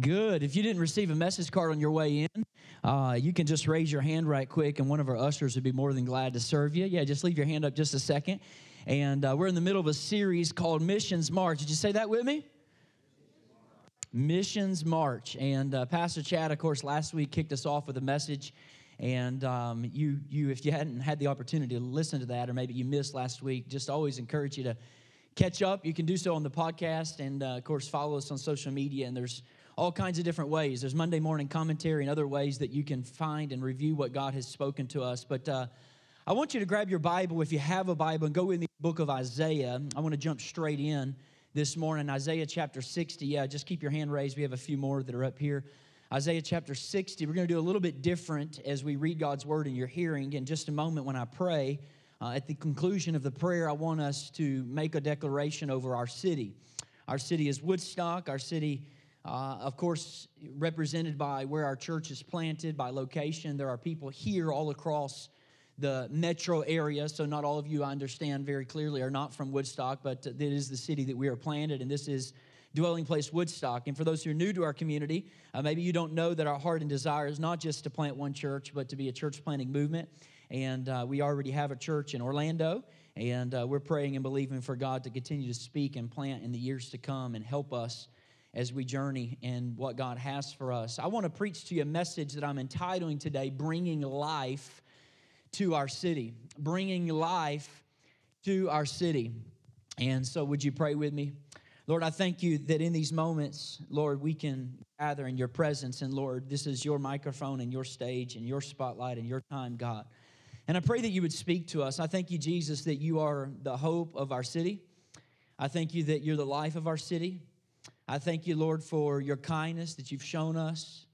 Good. If you didn't receive a message card on your way in, uh, you can just raise your hand right quick, and one of our ushers would be more than glad to serve you. Yeah, just leave your hand up just a second. And uh, we're in the middle of a series called Missions March. Did you say that with me? Missions March. And uh, Pastor Chad, of course, last week kicked us off with a message. And um, you, you, if you hadn't had the opportunity to listen to that, or maybe you missed last week, just always encourage you to catch up. You can do so on the podcast, and uh, of course, follow us on social media. And there's all kinds of different ways. There's Monday morning commentary and other ways that you can find and review what God has spoken to us. But uh, I want you to grab your Bible if you have a Bible and go in the book of Isaiah. I want to jump straight in this morning. Isaiah chapter 60. Yeah, just keep your hand raised. We have a few more that are up here. Isaiah chapter 60. We're going to do a little bit different as we read God's word in your hearing. In just a moment, when I pray, uh, at the conclusion of the prayer, I want us to make a declaration over our city. Our city is Woodstock. Our city uh, of course, represented by where our church is planted, by location. There are people here all across the metro area. So, not all of you, I understand very clearly, are not from Woodstock, but it is the city that we are planted, and this is dwelling place Woodstock. And for those who are new to our community, uh, maybe you don't know that our heart and desire is not just to plant one church, but to be a church planting movement. And uh, we already have a church in Orlando, and uh, we're praying and believing for God to continue to speak and plant in the years to come and help us as we journey in what God has for us. I want to preach to you a message that I'm entitling today Bringing Life to Our City. Bringing Life to Our City. And so, would you pray with me? Lord, I thank you that in these moments, Lord, we can gather in your presence. And Lord, this is your microphone and your stage and your spotlight and your time, God. And I pray that you would speak to us. I thank you, Jesus, that you are the hope of our city. I thank you that you're the life of our city. I thank you, Lord, for your kindness that you've shown us.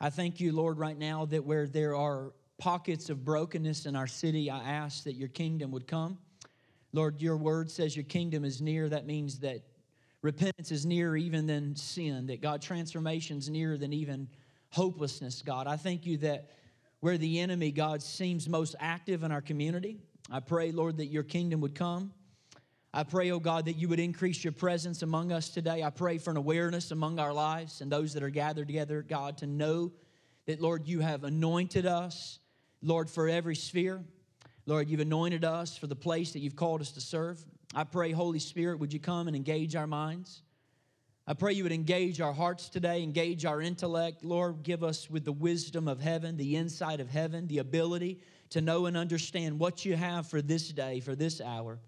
I thank you, Lord, right now that where there are pockets of brokenness in our city, I ask that your kingdom would come. Lord, your word says your kingdom is near. That means that repentance is nearer even than sin, that God, transformation is nearer than even hopelessness, God. I thank you that where the enemy, God, seems most active in our community, I pray, Lord, that your kingdom would come. I pray, oh God, that you would increase your presence among us today. I pray for an awareness among our lives and those that are gathered together, God, to know that, Lord, you have anointed us, Lord, for every sphere. Lord, you've anointed us for the place that you've called us to serve. I pray, Holy Spirit, would you come and engage our minds? I pray you would engage our hearts today, engage our intellect. Lord, give us with the wisdom of heaven, the insight of heaven, the ability to know and understand what you have for this day, for this hour.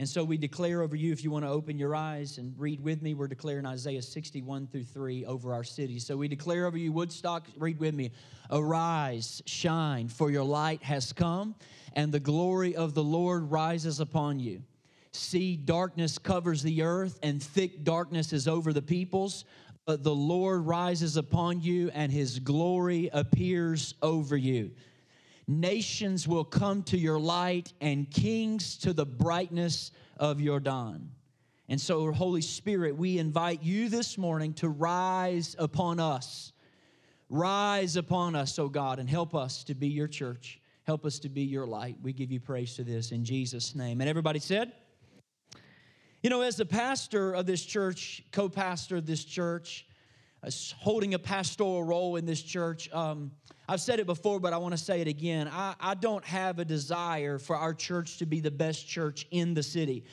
And so we declare over you, if you want to open your eyes and read with me, we're declaring Isaiah 61 through 3 over our city. So we declare over you, Woodstock, read with me, arise, shine, for your light has come, and the glory of the Lord rises upon you. See, darkness covers the earth, and thick darkness is over the peoples, but the Lord rises upon you, and his glory appears over you. Nations will come to your light and kings to the brightness of your dawn. And so, Holy Spirit, we invite you this morning to rise upon us. Rise upon us, oh God, and help us to be your church. Help us to be your light. We give you praise to this in Jesus' name. And everybody said, you know, as the pastor of this church, co pastor of this church, holding a pastoral role in this church, um, I've said it before, but I want to say it again. I, I don't have a desire for our church to be the best church in the city.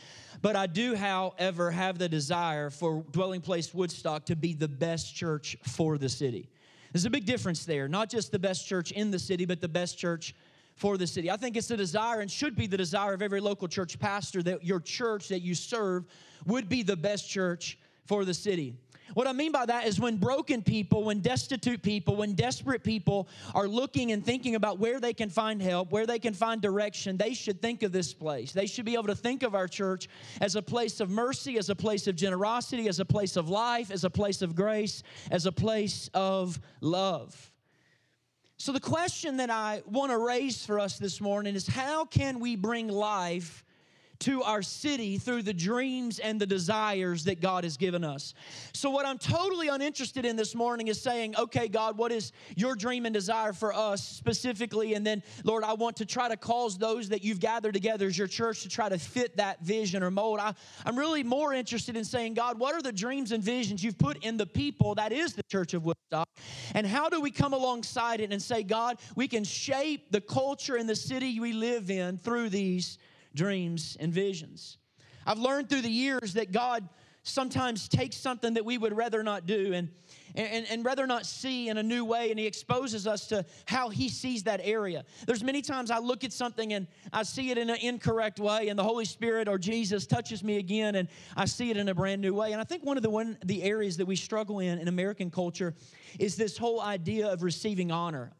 But I do, however, have the desire for Dwelling Place Woodstock to be the best church for the city. There's a big difference there. Not just the best church in the city, but the best church for the city. I think it's the desire and should be the desire of every local church pastor that your church that you serve would be the best church for the city. What I mean by that is when broken people, when destitute people, when desperate people are looking and thinking about where they can find help, where they can find direction, they should think of this place. They should be able to think of our church as a place of mercy, as a place of generosity, as a place of life, as a place of grace, as a place of love. So, the question that I want to raise for us this morning is how can we bring life to our city through the dreams and the desires that God has given us. So, what I'm totally uninterested in this morning is saying, okay, God, what is your dream and desire for us specifically? And then, Lord, I want to try to cause those that you've gathered together as your church to try to fit that vision or mold. I, I'm really more interested in saying, God, what are the dreams and visions you've put in the people that is the church of Woodstock? And how do we come alongside it and say, God, we can shape the culture in the city we live in through these dreams, and visions. I've learned through the years that God sometimes takes something that we would rather not do and, and, and rather not see in a new way, and He exposes us to how He sees that area. There's many times I look at something and I see it in an incorrect way, and the Holy Spirit or Jesus touches me again, and I see it in a brand new way. And I think one of the one the areas that we struggle in in American culture is this whole idea of receiving honor,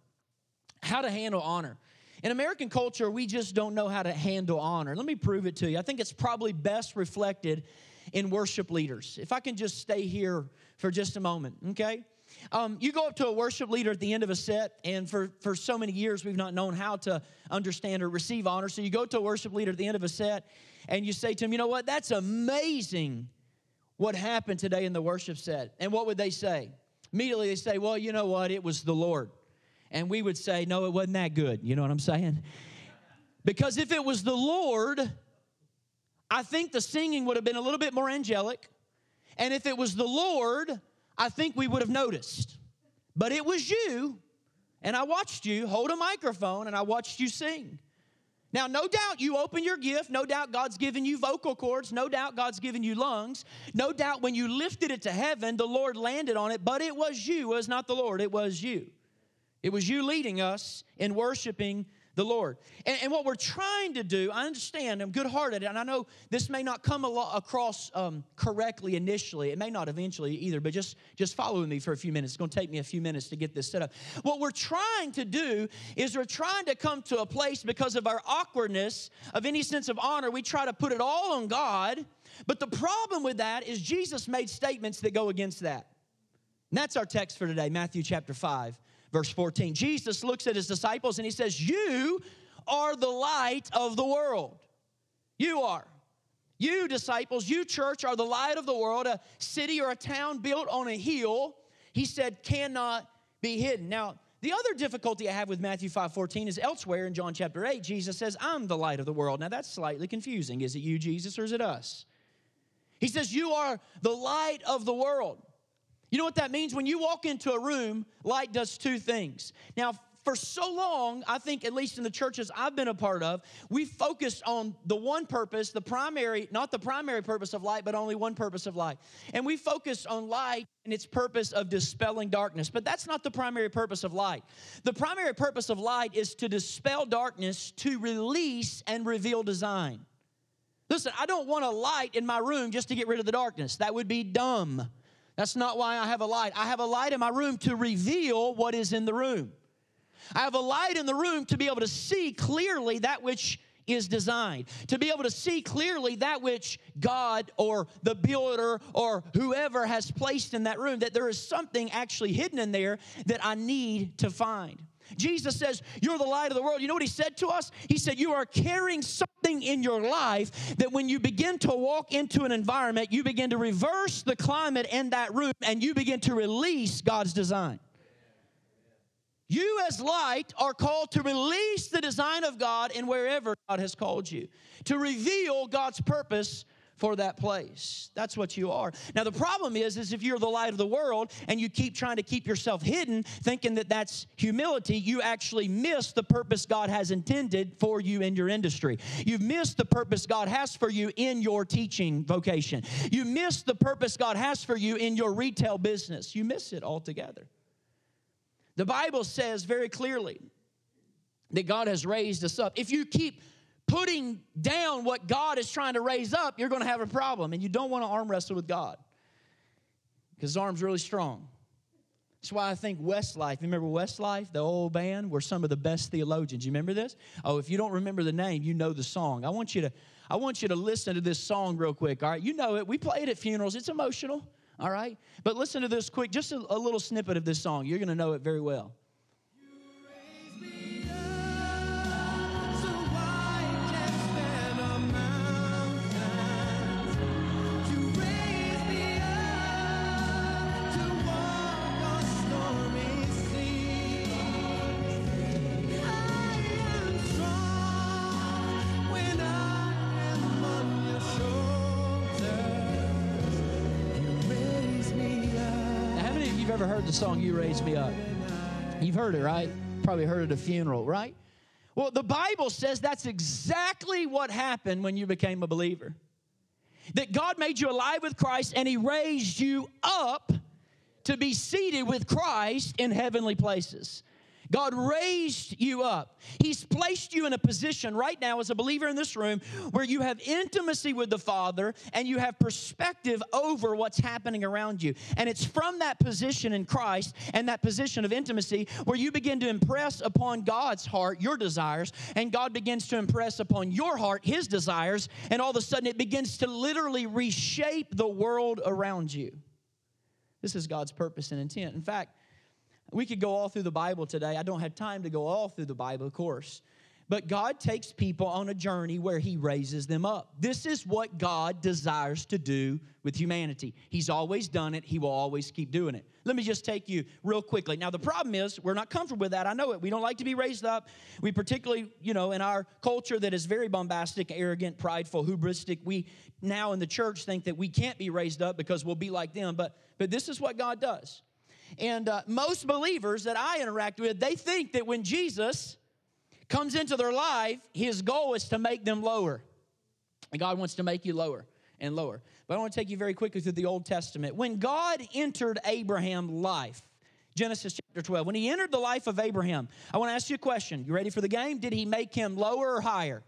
how to handle honor. In American culture, we just don't know how to handle honor. Let me prove it to you. I think it's probably best reflected in worship leaders. If I can just stay here for just a moment, okay? Um, you go up to a worship leader at the end of a set, and for, for so many years, we've not known how to understand or receive honor. So you go to a worship leader at the end of a set, and you say to him, You know what? That's amazing what happened today in the worship set. And what would they say? Immediately, they say, Well, you know what? It was the Lord and we would say, no, it wasn't that good. You know what I'm saying? Because if it was the Lord, I think the singing would have been a little bit more angelic. And if it was the Lord, I think we would have noticed. But it was you, and I watched you hold a microphone and I watched you sing. Now, no doubt you open your gift. No doubt God's given you vocal cords. No doubt God's given you lungs. No doubt when you lifted it to heaven, the Lord landed on it, but it was you, it was not the Lord, it was you. It was you leading us in worshiping the Lord. And, and what we're trying to do, I understand, I'm good hearted, and I know this may not come across um, correctly initially. It may not eventually either, but just, just follow with me for a few minutes. It's going to take me a few minutes to get this set up. What we're trying to do is we're trying to come to a place because of our awkwardness of any sense of honor. We try to put it all on God. But the problem with that is Jesus made statements that go against that. And that's our text for today, Matthew chapter 5 Verse 14 Jesus looks at his disciples and he says, You are the light of the world. You are. You, disciples, you, church, are the light of the world. A city or a town built on a hill, he said, cannot be hidden. Now, the other difficulty I have with Matthew 5 14 is elsewhere in John chapter 8, Jesus says, I'm the light of the world. Now, that's slightly confusing. Is it you, Jesus, or is it us? He says, You are the light of the world. You know what that means? When you walk into a room, light does two things. Now, for so long, I think, at least in the churches I've been a part of, we focused on the one purpose, the primary, not the primary purpose of light, but only one purpose of light. And we focus on light and its purpose of dispelling darkness. But that's not the primary purpose of light. The primary purpose of light is to dispel darkness, to release and reveal design. Listen, I don't want a light in my room just to get rid of the darkness. That would be dumb. That's not why I have a light. I have a light in my room to reveal what is in the room. I have a light in the room to be able to see clearly that which is designed, to be able to see clearly that which God or the builder or whoever has placed in that room, that there is something actually hidden in there that I need to find. Jesus says, You're the light of the world. You know what he said to us? He said, You are carrying something in your life that when you begin to walk into an environment, you begin to reverse the climate in that room and you begin to release God's design. You, as light, are called to release the design of God in wherever God has called you, to reveal God's purpose for that place. That's what you are. Now the problem is is if you're the light of the world and you keep trying to keep yourself hidden thinking that that's humility, you actually miss the purpose God has intended for you in your industry. You've missed the purpose God has for you in your teaching vocation. You miss the purpose God has for you in your retail business. You miss it altogether. The Bible says very clearly that God has raised us up. If you keep putting down what God is trying to raise up, you're going to have a problem. And you don't want to arm wrestle with God because his arm's really strong. That's why I think Westlife, you remember Westlife, the old band, were some of the best theologians. You remember this? Oh, if you don't remember the name, you know the song. I want you to, I want you to listen to this song real quick, all right? You know it. We play it at funerals. It's emotional, all right? But listen to this quick, just a, a little snippet of this song. You're going to know it very well. The song You Raise Me Up? You've heard it, right? Probably heard it at a funeral, right? Well, the Bible says that's exactly what happened when you became a believer. That God made you alive with Christ and He raised you up to be seated with Christ in heavenly places. God raised you up. He's placed you in a position right now as a believer in this room where you have intimacy with the Father and you have perspective over what's happening around you. And it's from that position in Christ and that position of intimacy where you begin to impress upon God's heart your desires, and God begins to impress upon your heart his desires, and all of a sudden it begins to literally reshape the world around you. This is God's purpose and intent. In fact, we could go all through the Bible today. I don't have time to go all through the Bible, of course. But God takes people on a journey where He raises them up. This is what God desires to do with humanity. He's always done it, He will always keep doing it. Let me just take you real quickly. Now, the problem is, we're not comfortable with that. I know it. We don't like to be raised up. We particularly, you know, in our culture that is very bombastic, arrogant, prideful, hubristic, we now in the church think that we can't be raised up because we'll be like them. But, but this is what God does. And uh, most believers that I interact with, they think that when Jesus comes into their life, his goal is to make them lower. And God wants to make you lower and lower. But I want to take you very quickly through the Old Testament. When God entered Abraham's life, Genesis chapter 12, when he entered the life of Abraham, I want to ask you a question. You ready for the game? Did he make him lower or higher?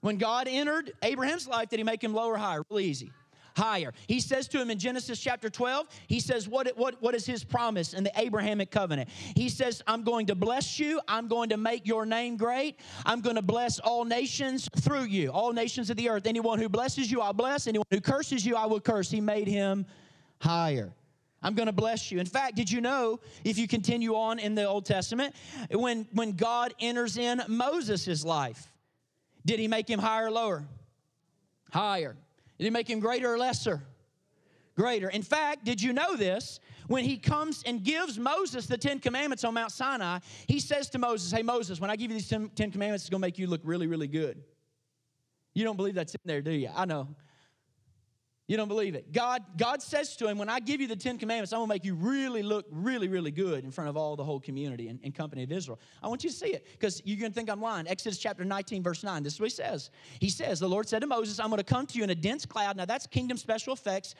When God entered Abraham's life, did he make him lower or higher? Real easy higher. He says to him in Genesis chapter 12, he says, what, what, what is his promise in the Abrahamic covenant? He says, I'm going to bless you. I'm going to make your name great. I'm going to bless all nations through you, all nations of the earth. Anyone who blesses you, I'll bless. Anyone who curses you, I will curse. He made him higher. I'm going to bless you. In fact, did you know, if you continue on in the Old Testament, when, when God enters in Moses' life, did he make him higher or lower? Higher. Did he make him greater or lesser? Greater. In fact, did you know this? When he comes and gives Moses the Ten Commandments on Mount Sinai, he says to Moses, Hey, Moses, when I give you these Ten Commandments, it's going to make you look really, really good. You don't believe that's in there, do you? I know. You don't believe it. God, God says to him, When I give you the Ten Commandments, I'm going to make you really look really, really good in front of all the whole community and, and company of Israel. I want you to see it because you're going to think I'm lying. Exodus chapter 19, verse 9. This is what he says. He says, The Lord said to Moses, I'm going to come to you in a dense cloud. Now, that's kingdom special effects.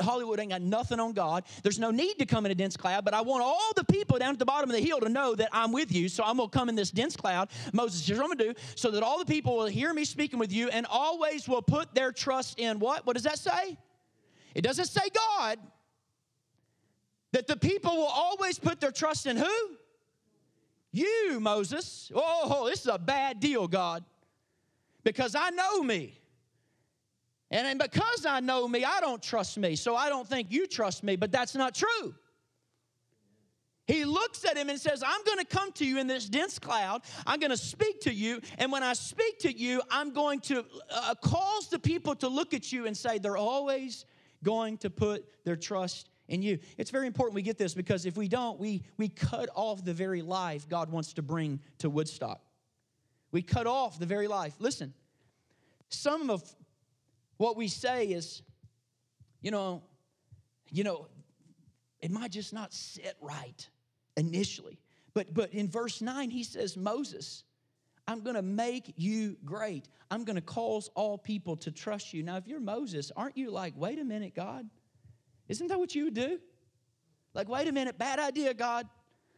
Hollywood ain't got nothing on God. There's no need to come in a dense cloud, but I want all the people down at the bottom of the hill to know that I'm with you. So I'm going to come in this dense cloud. Moses, what I'm going to do so that all the people will hear me speaking with you and always will put their trust in what? What does that say? It doesn't say God. That the people will always put their trust in who? You, Moses. Oh, this is a bad deal, God. Because I know me. And because I know me, I don't trust me. So I don't think you trust me, but that's not true. He looks at him and says, I'm going to come to you in this dense cloud. I'm going to speak to you. And when I speak to you, I'm going to uh, cause the people to look at you and say, They're always going to put their trust in you. It's very important we get this because if we don't, we, we cut off the very life God wants to bring to Woodstock. We cut off the very life. Listen, some of what we say is, you know, you know, it might just not sit right initially. But but in verse 9, he says, Moses, I'm going to make you great. I'm going to cause all people to trust you. Now, if you're Moses, aren't you like, wait a minute, God? Isn't that what you would do? Like, wait a minute, bad idea, God.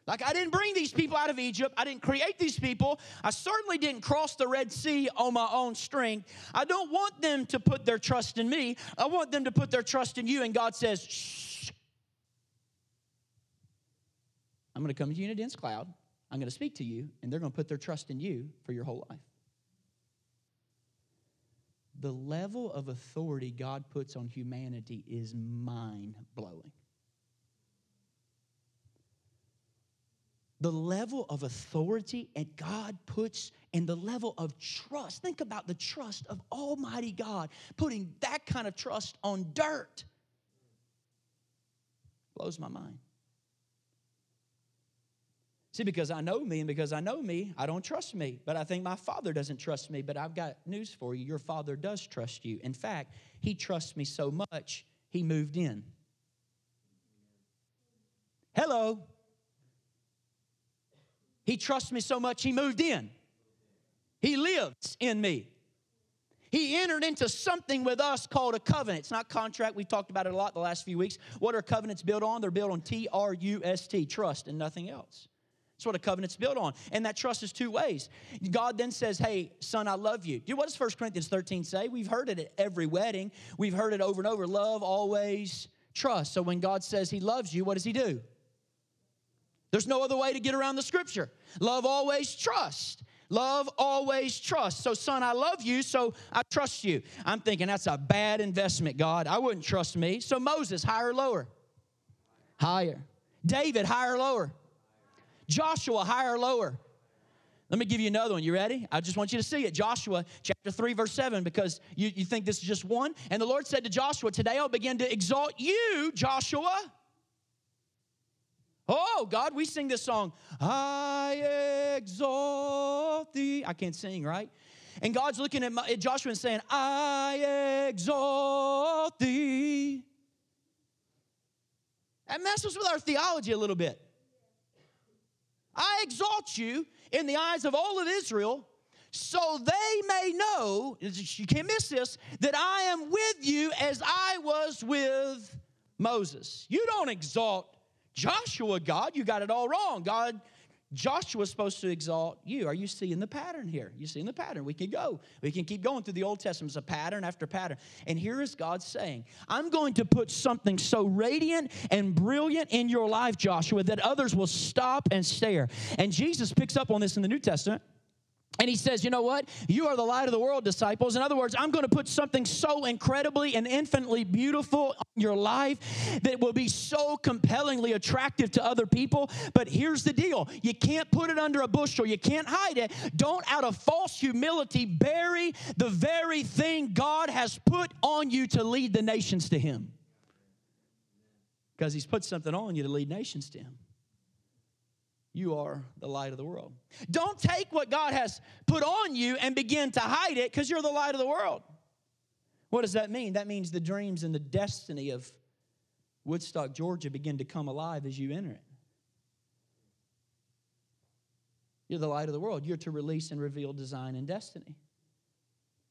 Like, I didn't bring these people out of Egypt. I didn't create these people. I certainly didn't cross the Red Sea on my own strength. I don't want them to put their trust in me. I want them to put their trust in you. And God says, shh. I'm going to come to you in a dense cloud. I'm going to speak to you, and they're going to put their trust in you for your whole life. The level of authority God puts on humanity is mind blowing. The level of authority that God puts and the level of trust. Think about the trust of Almighty God putting that kind of trust on dirt. Blows my mind. See, because I know me, and because I know me, I don't trust me. But I think my father doesn't trust me. But I've got news for you your father does trust you. In fact, he trusts me so much, he moved in. Hello. He trusts me so much, he moved in. He lives in me. He entered into something with us called a covenant. It's not contract. We've talked about it a lot the last few weeks. What are covenants built on? They're built on T R U S T, trust, and nothing else. That's what a covenant's built on. And that trust is two ways. God then says, Hey, son, I love you. What does 1 Corinthians 13 say? We've heard it at every wedding. We've heard it over and over. Love always trust. So when God says he loves you, what does he do? There's no other way to get around the scripture. Love always trust. Love always trust. So, son, I love you, so I trust you. I'm thinking that's a bad investment, God. I wouldn't trust me. So, Moses, higher or lower? Higher. David, higher or lower? Joshua, higher or lower? Let me give you another one. You ready? I just want you to see it. Joshua chapter 3, verse 7, because you, you think this is just one. And the Lord said to Joshua, Today I'll begin to exalt you, Joshua. Oh, God, we sing this song, I exalt thee. I can't sing, right? And God's looking at, my, at Joshua and saying, I exalt thee. That messes with our theology a little bit. I exalt you in the eyes of all of Israel so they may know, you can't miss this, that I am with you as I was with Moses. You don't exalt Joshua, God, you got it all wrong. God, Joshua's supposed to exalt you. Are you seeing the pattern here? You seeing the pattern? We can go. We can keep going through the Old Testament. It's a pattern after pattern. And here is God saying, I'm going to put something so radiant and brilliant in your life, Joshua, that others will stop and stare. And Jesus picks up on this in the New Testament. And he says, You know what? You are the light of the world, disciples. In other words, I'm going to put something so incredibly and infinitely beautiful in your life that will be so compellingly attractive to other people. But here's the deal you can't put it under a bushel, you can't hide it. Don't, out of false humility, bury the very thing God has put on you to lead the nations to Him. Because He's put something on you to lead nations to Him you are the light of the world. Don't take what God has put on you and begin to hide it because you're the light of the world. What does that mean? That means the dreams and the destiny of Woodstock, Georgia begin to come alive as you enter it. You're the light of the world. You're to release and reveal design and destiny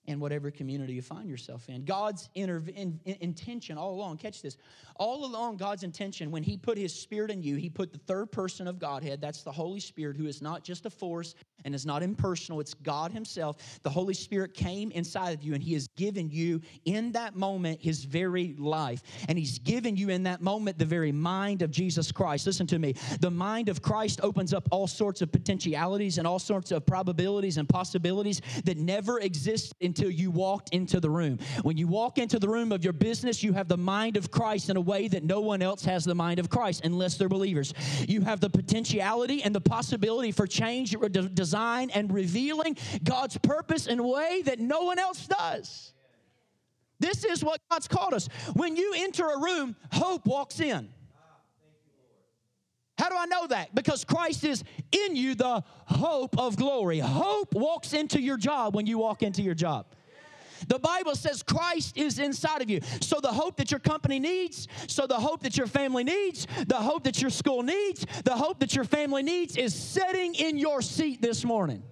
in whatever community you find yourself in. God's in, in, intention all along, catch this, all along, God's intention, when He put His Spirit in you, He put the third person of Godhead, that's the Holy Spirit, who is not just a force and is not impersonal, it's God Himself. The Holy Spirit came inside of you and He has given you in that moment His very life. And He's given you in that moment the very mind of Jesus Christ. Listen to me. The mind of Christ opens up all sorts of potentialities and all sorts of probabilities and possibilities that never exist in until you walked into the room. When you walk into the room of your business, you have the mind of Christ in a way that no one else has the mind of Christ unless they're believers. You have the potentiality and the possibility for change, design, and revealing God's purpose in a way that no one else does. This is what God's called us. When you enter a room, hope walks in. How do I know that? Because Christ is in you, the hope of glory. Hope walks into your job when you walk into your job. The Bible says Christ is inside of you. So the hope that your company needs, so the hope that your family needs, the hope that your school needs, the hope that your family needs is sitting in your seat this morning.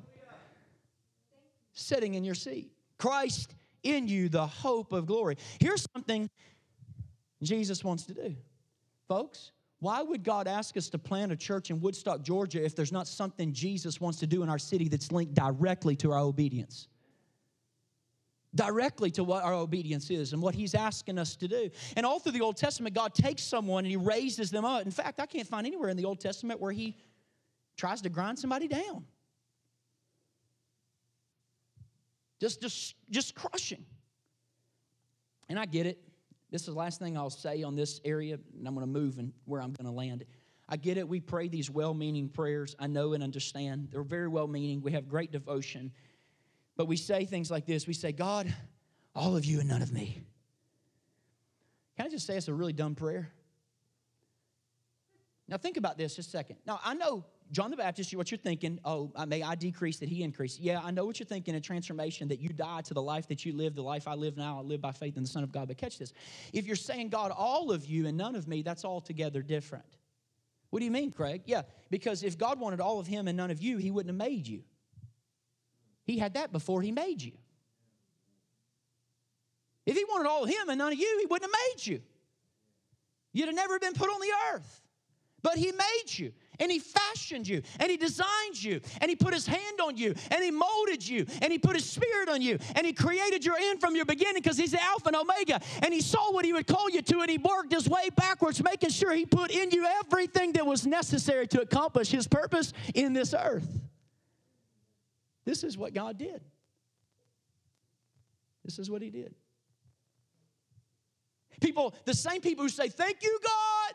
Sitting in your seat. Christ in you, the hope of glory. Here's something Jesus wants to do. Folks, why would God ask us to plant a church in Woodstock, Georgia, if there's not something Jesus wants to do in our city that's linked directly to our obedience? Directly to what our obedience is and what He's asking us to do. And all through the Old Testament, God takes someone and He raises them up. In fact, I can't find anywhere in the Old Testament where He tries to grind somebody down. Just, just, just crushing. And I get it. This is the last thing I'll say on this area, and I'm going to move and where I'm going to land. I get it. We pray these well meaning prayers. I know and understand. They're very well meaning. We have great devotion. But we say things like this We say, God, all of you and none of me. Can I just say it's a really dumb prayer? Now, think about this just a second. Now, I know John the Baptist, what you're thinking, oh, uh, may I decrease that he increase. Yeah, I know what you're thinking, a transformation, that you die to the life that you live, the life I live now, I live by faith in the Son of God. But catch this. If you're saying, God, all of you and none of me, that's altogether different. What do you mean, Craig? Yeah, because if God wanted all of him and none of you, he wouldn't have made you. He had that before he made you. If he wanted all of him and none of you, he wouldn't have made you. You'd have never been put on the earth. But he made you and he fashioned you and he designed you and he put his hand on you and he molded you and he put his spirit on you and he created your end from your beginning because he's the alpha and omega. And he saw what he would call you to and he worked his way backwards making sure he put in you everything that was necessary to accomplish his purpose in this earth. This is what god did. This is what he did. People the same people who say thank you god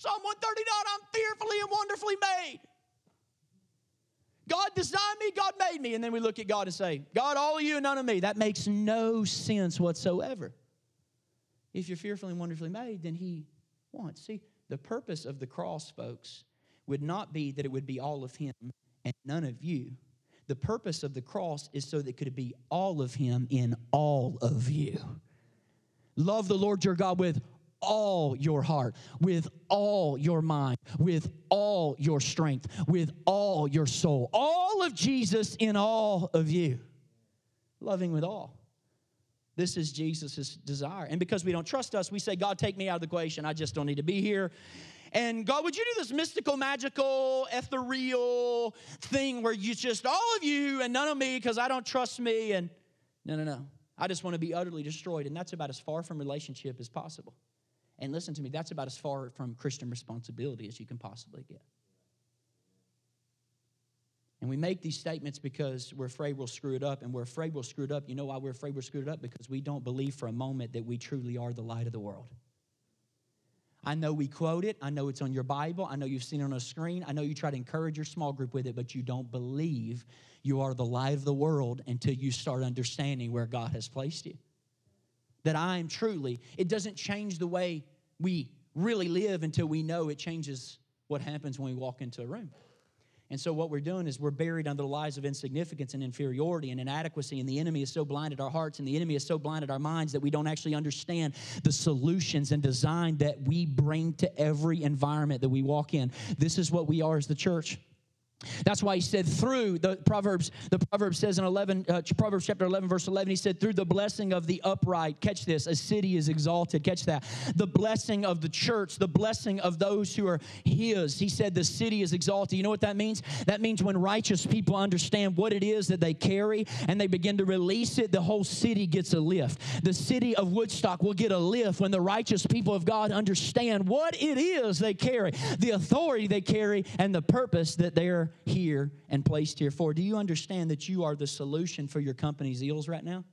Psalm 139 I'm fearfully and wonderfully made. God designed me, God made me. And then we look at God and say, God, all of you and none of me. That makes no sense whatsoever. If you're fearfully and wonderfully made, then He wants. See, the purpose of the cross, folks, would not be that it would be all of Him and none of you. The purpose of the cross is so that it could be all of Him in all of you. Love the Lord your God with all your heart, with all your mind, with all your strength, with all your soul. All of Jesus in all of you. Loving with all. This is Jesus' desire. And because we don't trust us, we say, God, take me out of the equation. I just don't need to be here. And God, would you do this mystical, magical, ethereal thing where you just, all of you and none of me because I don't trust me? And no, no, no. I just want to be utterly destroyed. And that's about as far from relationship as possible. And listen to me, that's about as far from Christian responsibility as you can possibly get. And we make these statements because we're afraid we'll screw it up. And we're afraid we'll screw it up. You know why we're afraid we'll screw it up? Because we don't believe for a moment that we truly are the light of the world. I know we quote it. I know it's on your Bible. I know you've seen it on a screen. I know you try to encourage your small group with it, but you don't believe you are the light of the world until you start understanding where God has placed you that I am truly. It doesn't change the way we really live until we know it changes what happens when we walk into a room. And so, what we're doing is we're buried under the lies of insignificance and inferiority and inadequacy. And the enemy is so blinded our hearts and the enemy is so blinded our minds that we don't actually understand the solutions and design that we bring to every environment that we walk in. This is what we are as the church. That's why he said through the Proverbs, the Proverbs says in 11, uh, Proverbs chapter 11, verse 11, he said, through the blessing of the upright, catch this, a city is exalted, catch that. The blessing of the church, the blessing of those who are his. He said the city is exalted. You know what that means? That means when righteous people understand what it is that they carry and they begin to release it, the whole city gets a lift. The city of Woodstock will get a lift when the righteous people of God understand what it is they carry, the authority they carry, and the purpose that they're here and placed here for. Do you understand that you are the solution for your company's ills right now?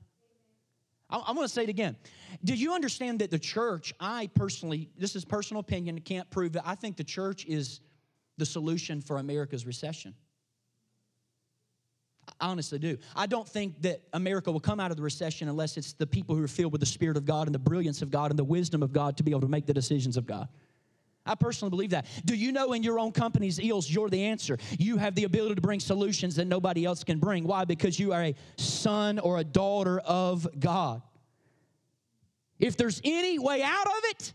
I, am going to say it again. Do you understand that the church, I personally, this is personal opinion, can't prove it, I think the church is the solution for America's recession. I honestly do. I don't think that America will come out of the recession unless it's the people who are filled with the Spirit of God and the brilliance of God and the wisdom of God to be able to make the decisions of God. I personally believe that. Do you know in your own company's ills, you're the answer? You have the ability to bring solutions that nobody else can bring. Why? Because you are a son or a daughter of God. If there's any way out of it,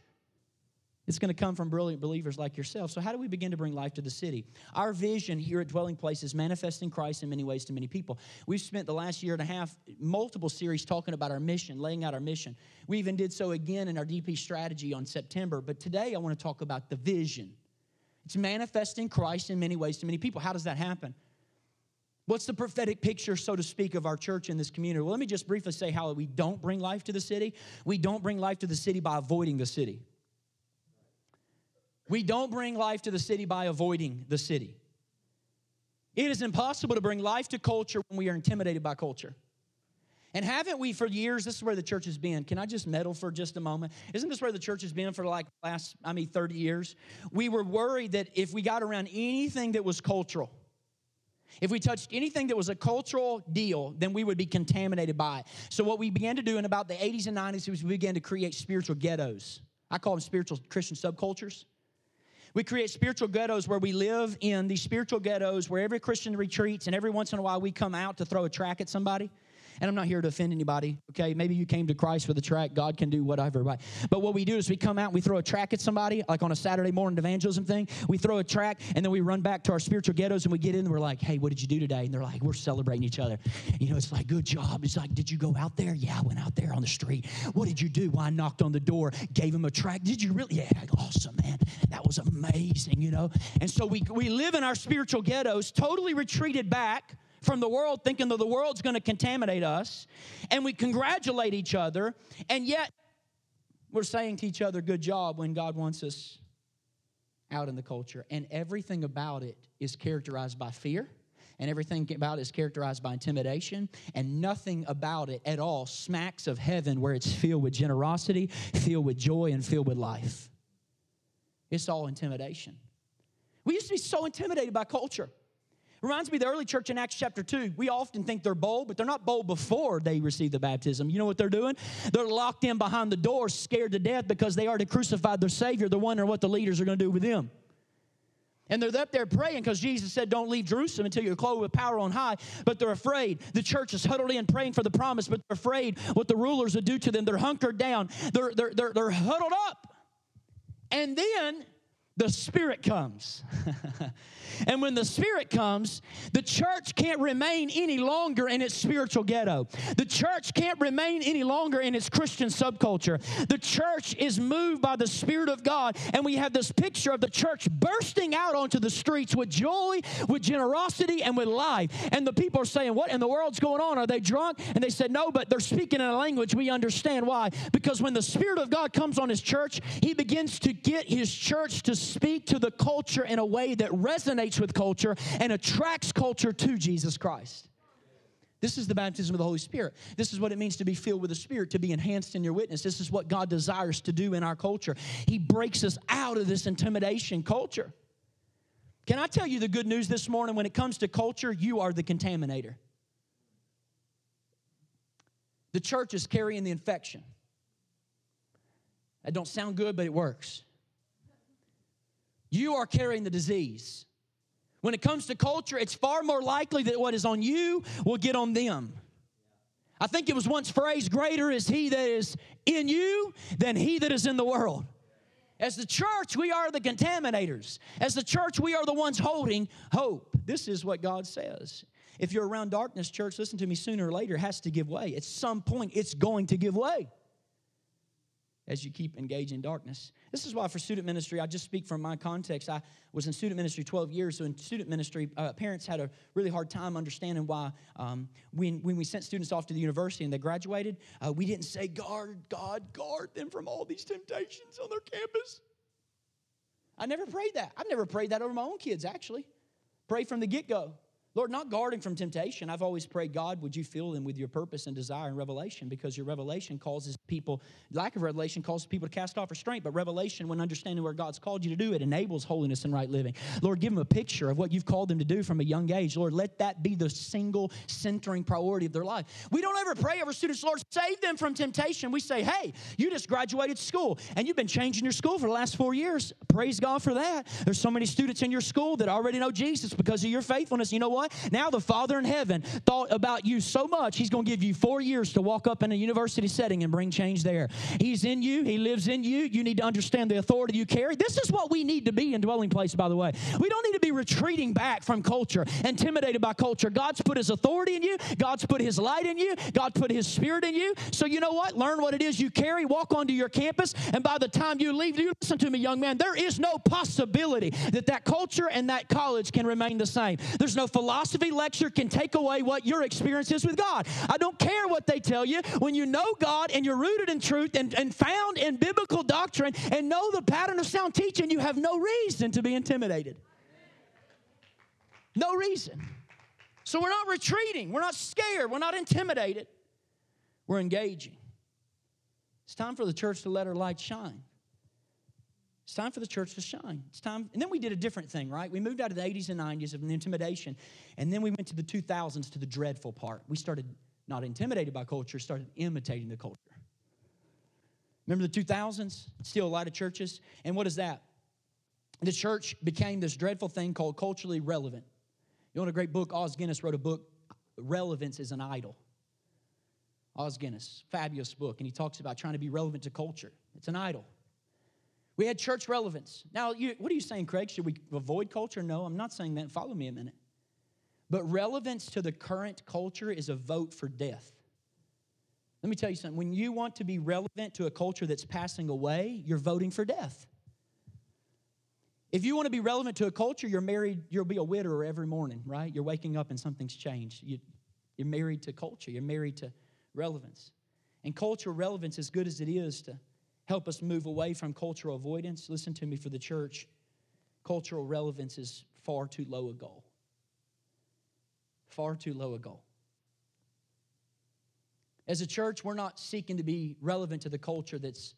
it's going to come from brilliant believers like yourself. So, how do we begin to bring life to the city? Our vision here at Dwelling Place is manifesting Christ in many ways to many people. We've spent the last year and a half multiple series talking about our mission, laying out our mission. We even did so again in our DP strategy on September. But today, I want to talk about the vision. It's manifesting Christ in many ways to many people. How does that happen? What's the prophetic picture, so to speak, of our church in this community? Well, let me just briefly say how we don't bring life to the city. We don't bring life to the city by avoiding the city. We don't bring life to the city by avoiding the city. It is impossible to bring life to culture when we are intimidated by culture. And haven't we for years? This is where the church has been. Can I just meddle for just a moment? Isn't this where the church has been for like last, I mean, 30 years? We were worried that if we got around anything that was cultural, if we touched anything that was a cultural deal, then we would be contaminated by it. So, what we began to do in about the 80s and 90s was we began to create spiritual ghettos. I call them spiritual Christian subcultures. We create spiritual ghettos where we live in these spiritual ghettos where every Christian retreats and every once in a while we come out to throw a track at somebody. And I'm not here to offend anybody, okay? Maybe you came to Christ with a track. God can do whatever. But what we do is we come out and we throw a track at somebody, like on a Saturday morning evangelism thing. We throw a track and then we run back to our spiritual ghettos and we get in and we're like, hey, what did you do today? And they're like, we're celebrating each other. You know, it's like, good job. It's like, did you go out there? Yeah, I went out there on the street. What did you do? Well, I knocked on the door, gave him a track. Did you really? Yeah, awesome, man. That was amazing, you know? And so we, we live in our spiritual ghettos, totally retreated back from the world thinking that the world's going to contaminate us, and we congratulate each other, and yet we're saying to each other, good job, when God wants us out in the culture. And everything about it is characterized by fear, and everything about it is characterized by intimidation, and nothing about it at all smacks of heaven where it's filled with generosity, filled with joy, and filled with life. It's all intimidation. We used to be so intimidated by culture. Reminds me of the early church in Acts chapter 2. We often think they're bold, but they're not bold before they receive the baptism. You know what they're doing? They're locked in behind the doors, scared to death because they already crucified their Savior. They're wondering what the leaders are going to do with them. And they're up there praying because Jesus said, Don't leave Jerusalem until you're clothed with power on high. But they're afraid. The church is huddled in praying for the promise, but they're afraid what the rulers would do to them. They're hunkered down, they're, they're, they're, they're huddled up. And then the Spirit comes. and when the Spirit comes, the church can't remain any longer in its spiritual ghetto. The church can't remain any longer in its Christian subculture. The church is moved by the Spirit of God, and we have this picture of the church bursting out onto the streets with joy, with generosity, and with life. And the people are saying, What in the world's going on? Are they drunk? And they said, No, but they're speaking in a language we understand. Why? Because when the Spirit of God comes on His church, He begins to get His church to speak to the culture in a way that resonates with culture and attracts culture to Jesus Christ. This is the baptism of the Holy Spirit. This is what it means to be filled with the Spirit, to be enhanced in your witness. This is what God desires to do in our culture. He breaks us out of this intimidation culture. Can I tell you the good news this morning? When it comes to culture, you are the contaminator. The church is carrying the infection. That don't sound good, but it works. You are carrying the disease. When it comes to culture, it's far more likely that what is on you will get on them. I think it was once phrased greater is he that is in you than he that is in the world. As the church, we are the contaminators. As the church, we are the ones holding hope. This is what God says. If you're around darkness, church, listen to me, sooner or later has to give way. At some point, it's going to give way as you keep engaging darkness. This is why for student ministry, I just speak from my context. I was in student ministry 12 years, so in student ministry, uh, parents had a really hard time understanding why um, when, when we sent students off to the university and they graduated, uh, we didn't say, guard, God, guard them from all these temptations on their campus. I never prayed that. I've never prayed that over my own kids, actually. Pray from the get go. Lord, not guarding from temptation. I've always prayed, God, would you fill them with your purpose and desire and revelation because your revelation causes people, lack of revelation causes people to cast off restraint, but revelation, when understanding where God's called you to do, it enables holiness and right living. Lord, give them a picture of what you've called them to do from a young age. Lord, let that be the single centering priority of their life. We don't ever pray over students, Lord, save them from temptation. We say, hey, you just graduated school and you've been changing your school for the last four years. Praise God for that. There's so many students in your school that already know Jesus because of your faithfulness. You know what? Now the Father in heaven thought about you so much, He's going to give you four years to walk up in a university setting and bring change there. He's in you, He lives in you. You need to understand the authority you carry. This is what we need to be in dwelling place, by the way. We don't need to be retreating back from culture, intimidated by culture. God's put His authority in you, God's put His light in you, God put His Spirit in you. So you know what? Learn what it is you carry, walk onto your campus, and by the time you leave, you listen to me, young man, there is no possibility that that culture and that college can remain the same. There's no philosophy philosophy lecture can take away what your experience is with God. I don't care what they tell you. When you know God and you're rooted in truth and, and found in biblical doctrine and know the pattern of sound teaching, you have no reason to be intimidated. No reason. So we're not retreating, we're not scared, we're not intimidated, we're engaging. It's time for the church to let her light shine. It's time for the church to shine. It's time. And then we did a different thing, right? We moved out of the 80s and 90s of intimidation, and then we went to the 2000s to the dreadful part. We started not intimidated by culture, started imitating the culture. Remember the 2000s? Still a lot of churches. And what is that? The church became this dreadful thing called culturally relevant. You know, a great book, Os Guinness wrote a book, Relevance is an Idol. Os Guinness, fabulous book, and he talks about trying to be relevant to culture. It's an idol. We had church relevance. Now, you, what are you saying, Craig? Should we avoid culture? No, I'm not saying that. Follow me a minute. But relevance to the current culture is a vote for death. Let me tell you something. When you want to be relevant to a culture that's passing away, you're voting for death. If you want to be relevant to a culture, you're married, you'll be a widower every morning, right? You're waking up and something's changed. You, you're married to culture, you're married to relevance. And cultural relevance, as good as it is to help us move away from cultural avoidance, listen to me for the church, cultural relevance is far too low a goal. Far too low a goal. As a church, we're not seeking to be relevant to the culture that's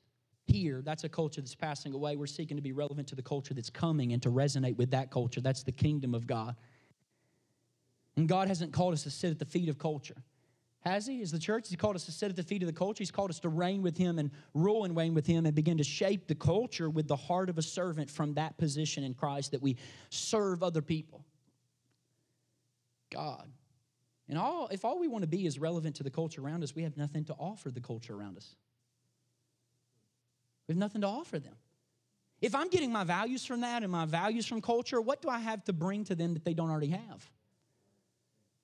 here. That's a culture that's passing away. We're seeking to be relevant to the culture that's coming and to resonate with that culture. That's the kingdom of God. And God hasn't called us to sit at the feet of culture. Has He? Is the church? He's called us to sit at the feet of the culture. He's called us to reign with Him and rule and reign with Him and begin to shape the culture with the heart of a servant from that position in Christ that we serve other people. God. And all, if all we want to be is relevant to the culture around us, we have nothing to offer the culture around us. We have nothing to offer them. If I'm getting my values from that and my values from culture, what do I have to bring to them that they don't already have?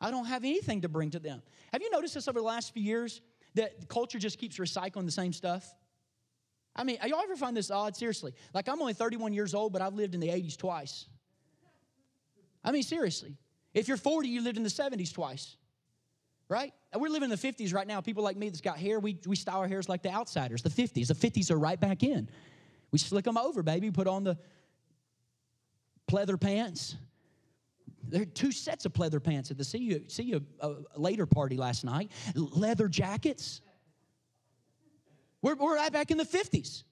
I don't have anything to bring to them. Have you noticed this over the last few years that culture just keeps recycling the same stuff? I mean, y'all ever find this odd? Seriously. Like, I'm only 31 years old, but I've lived in the 80s twice. I mean, seriously. If you're 40, you lived in the 70s twice, right? And we're living in the 50s right now. People like me that's got hair, we, we style our hairs like the outsiders, the 50s. The 50s are right back in. We slick them over, baby. Put on the pleather pants. There are two sets of pleather pants at the see you, see you uh, a later party last night. Leather jackets. We're, we're right back in the 50s.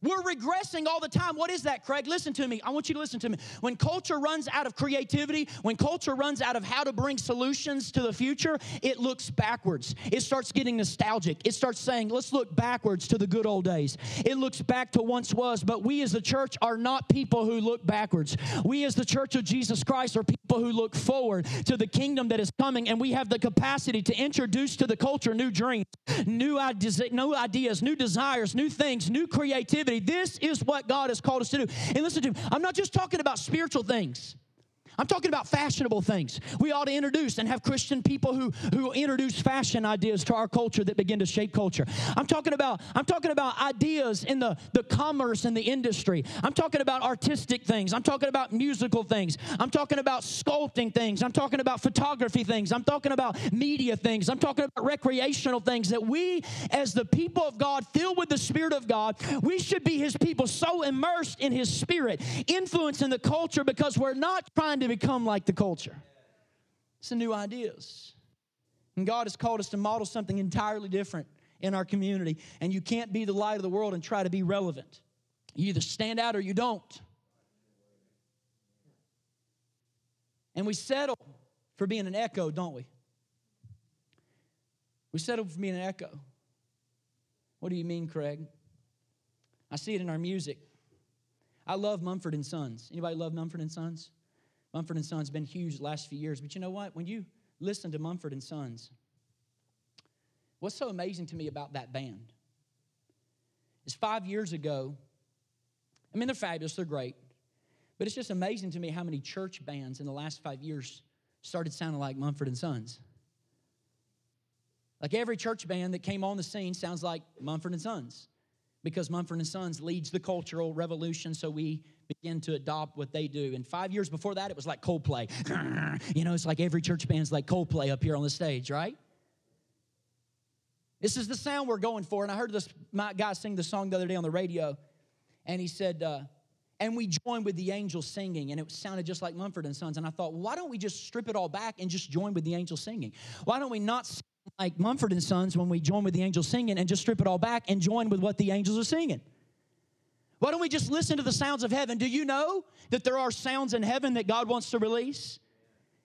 We're regressing all the time. What is that, Craig? Listen to me. I want you to listen to me. When culture runs out of creativity, when culture runs out of how to bring solutions to the future, it looks backwards. It starts getting nostalgic. It starts saying, let's look backwards to the good old days. It looks back to once was, but we as the church are not people who look backwards. We as the church of Jesus Christ are people who look forward to the kingdom that is coming, and we have the capacity to introduce to the culture new dreams, new ideas, new, desires, new things, new creativity this is what God has called us to do. And listen to me, I'm not just talking about spiritual things. I'm talking about fashionable things. We ought to introduce and have Christian people who, who introduce fashion ideas to our culture that begin to shape culture. I'm talking about, I'm talking about ideas in the, the commerce and the industry. I'm talking about artistic things. I'm talking about musical things. I'm talking about sculpting things. I'm talking about photography things. I'm talking about media things. I'm talking about recreational things that we, as the people of God, filled with the Spirit of God, we should be His people so immersed in His Spirit, influencing the culture because we're not trying to become like the culture. It's new ideas. And God has called us to model something entirely different in our community. And you can't be the light of the world and try to be relevant. You either stand out or you don't. And we settle for being an echo, don't we? We settle for being an echo. What do you mean, Craig? I see it in our music. I love Mumford and Sons. Anybody love Mumford and Sons? Mumford and Sons has been huge the last few years, but you know what? When you listen to Mumford and Sons, what's so amazing to me about that band is five years ago. I mean, they're fabulous, they're great, but it's just amazing to me how many church bands in the last five years started sounding like Mumford and Sons. Like every church band that came on the scene sounds like Mumford and Sons because Mumford and Sons leads the cultural revolution, so we begin to adopt what they do. And five years before that, it was like Coldplay. you know, it's like every church band's like Coldplay up here on the stage, right? This is the sound we're going for. And I heard this guy sing the song the other day on the radio, and he said, uh, and we joined with the angels singing, and it sounded just like Mumford and Sons. And I thought, why don't we just strip it all back and just join with the angels singing? Why don't we not sing like Mumford and Sons when we join with the angels singing and just strip it all back and join with what the angels are singing? Why don't we just listen to the sounds of heaven? Do you know that there are sounds in heaven that God wants to release?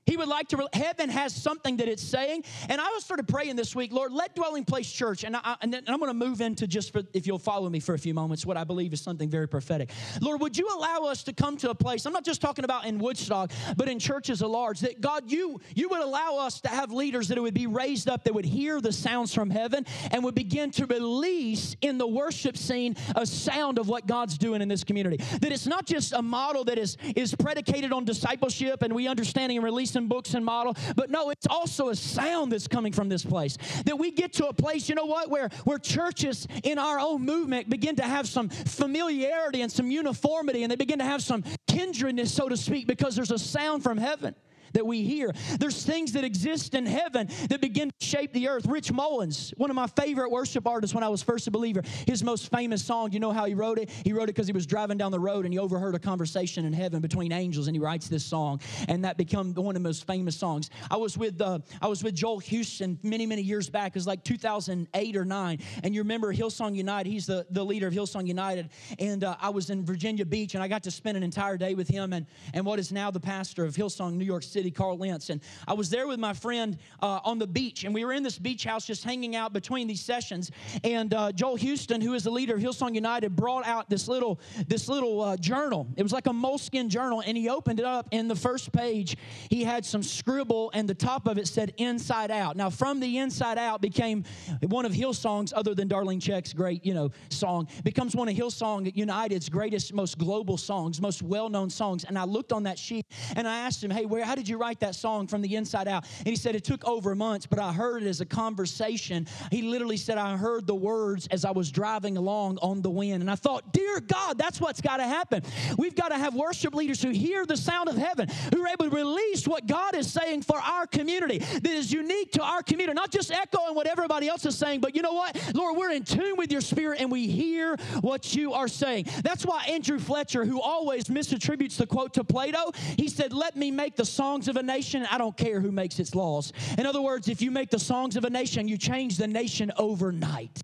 He would like to, heaven has something that it's saying. And I was started praying this week, Lord, let Dwelling Place Church, and, I, and I'm going to move into just for, if you'll follow me for a few moments, what I believe is something very prophetic. Lord, would you allow us to come to a place, I'm not just talking about in Woodstock, but in churches at large, that God, you, you would allow us to have leaders that would be raised up, that would hear the sounds from heaven and would begin to release in the worship scene a sound of what God's doing in this community. That it's not just a model that is, is predicated on discipleship and we understanding and releasing and books and model, but no, it's also a sound that's coming from this place. That we get to a place, you know what, where, where churches in our own movement begin to have some familiarity and some uniformity, and they begin to have some kindredness, so to speak, because there's a sound from heaven that we hear. There's things that exist in heaven that begin to shape the earth. Rich Mullins, one of my favorite worship artists when I was first a believer, his most famous song, you know how he wrote it? He wrote it because he was driving down the road and he overheard a conversation in heaven between angels and he writes this song and that became one of the most famous songs. I was with uh, I was with Joel Houston many many years back. It was like 2008 or 9 and you remember Hillsong United, he's the, the leader of Hillsong United and uh, I was in Virginia Beach and I got to spend an entire day with him and, and what is now the pastor of Hillsong New York City City, Carl Lentz. And I was there with my friend uh, on the beach, and we were in this beach house just hanging out between these sessions. And uh, Joel Houston, who is the leader of Hillsong United, brought out this little this little uh, journal. It was like a moleskin journal, and he opened it up. In the first page, he had some scribble, and the top of it said "Inside Out." Now, from the Inside Out became one of Hillsong's, other than Darlene Zschech's great, you know, song, becomes one of Hillsong United's greatest, most global songs, most well-known songs. And I looked on that sheet, and I asked him, "Hey, where? How did you?" You write that song from the inside out? And he said, It took over months, but I heard it as a conversation. He literally said, I heard the words as I was driving along on the wind. And I thought, Dear God, that's what's got to happen. We've got to have worship leaders who hear the sound of heaven, who are able to release what God is saying for our community that is unique to our community, not just echoing what everybody else is saying, but you know what? Lord, we're in tune with your spirit and we hear what you are saying. That's why Andrew Fletcher, who always misattributes the quote to Plato, he said, Let me make the songs songs of a nation, I don't care who makes its laws. In other words, if you make the songs of a nation, you change the nation overnight.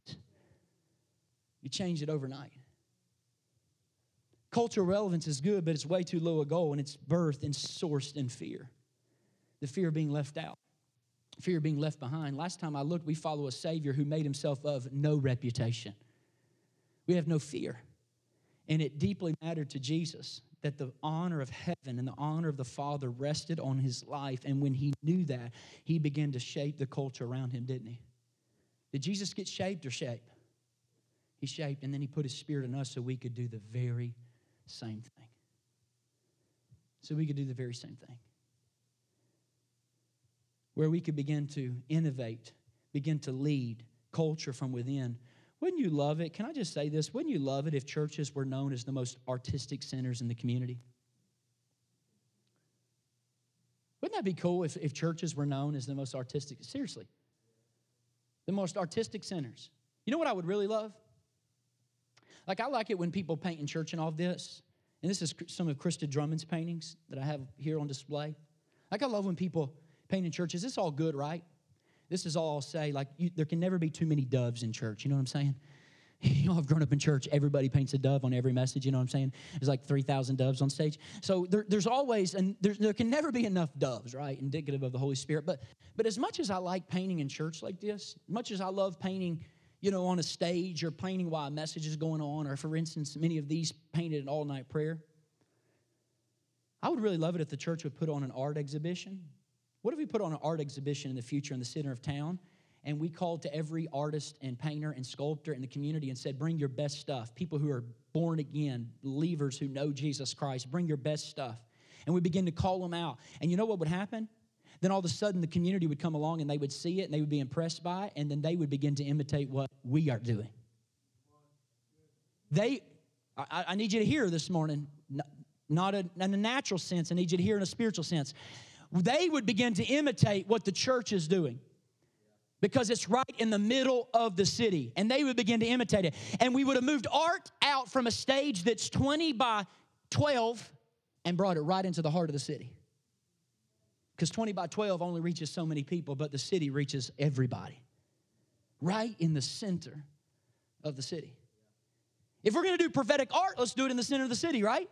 You change it overnight. Cultural relevance is good, but it's way too low a goal, and it's birthed and sourced in fear. The fear of being left out, fear of being left behind. Last time I looked, we follow a Savior who made himself of no reputation. We have no fear. And it deeply mattered to Jesus that the honor of heaven and the honor of the Father rested on his life. And when he knew that, he began to shape the culture around him, didn't he? Did Jesus get shaped or shape? He shaped, and then he put his spirit in us so we could do the very same thing. So we could do the very same thing. Where we could begin to innovate, begin to lead culture from within wouldn't you love it? Can I just say this? Wouldn't you love it if churches were known as the most artistic centers in the community? Wouldn't that be cool if, if churches were known as the most artistic? Seriously. The most artistic centers. You know what I would really love? Like, I like it when people paint in church and all this. And this is some of Krista Drummond's paintings that I have here on display. Like, I love when people paint in churches. It's all good, right? This is all I'll say. Like, you, there can never be too many doves in church. You know what I'm saying? You know, I've grown up in church. Everybody paints a dove on every message. You know what I'm saying? There's like 3,000 doves on stage. So there, there's always, and there, there can never be enough doves, right? Indicative of the Holy Spirit. But, but as much as I like painting in church like this, much as I love painting, you know, on a stage or painting while a message is going on, or for instance, many of these painted an all night prayer, I would really love it if the church would put on an art exhibition what if we put on an art exhibition in the future in the center of town and we called to every artist and painter and sculptor in the community and said, Bring your best stuff. People who are born again, believers who know Jesus Christ, bring your best stuff. And we begin to call them out. And you know what would happen? Then all of a sudden the community would come along and they would see it and they would be impressed by it, and then they would begin to imitate what we are doing. They, I, I need you to hear this morning, not in a natural sense, I need you to hear in a spiritual sense they would begin to imitate what the church is doing. Because it's right in the middle of the city and they would begin to imitate it. And we would have moved art out from a stage that's 20 by 12 and brought it right into the heart of the city. Because 20 by 12 only reaches so many people but the city reaches everybody. Right in the center of the city. If we're going to do prophetic art let's do it in the center of the city right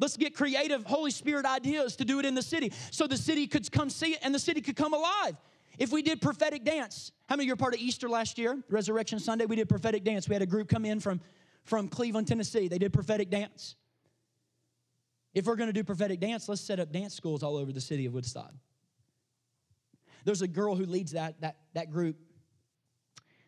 Let's get creative Holy Spirit ideas to do it in the city so the city could come see it and the city could come alive. If we did prophetic dance, how many of you are part of Easter last year? Resurrection Sunday, we did prophetic dance. We had a group come in from, from Cleveland, Tennessee. They did prophetic dance. If we're going to do prophetic dance, let's set up dance schools all over the city of Woodstock. There's a girl who leads that, that, that group.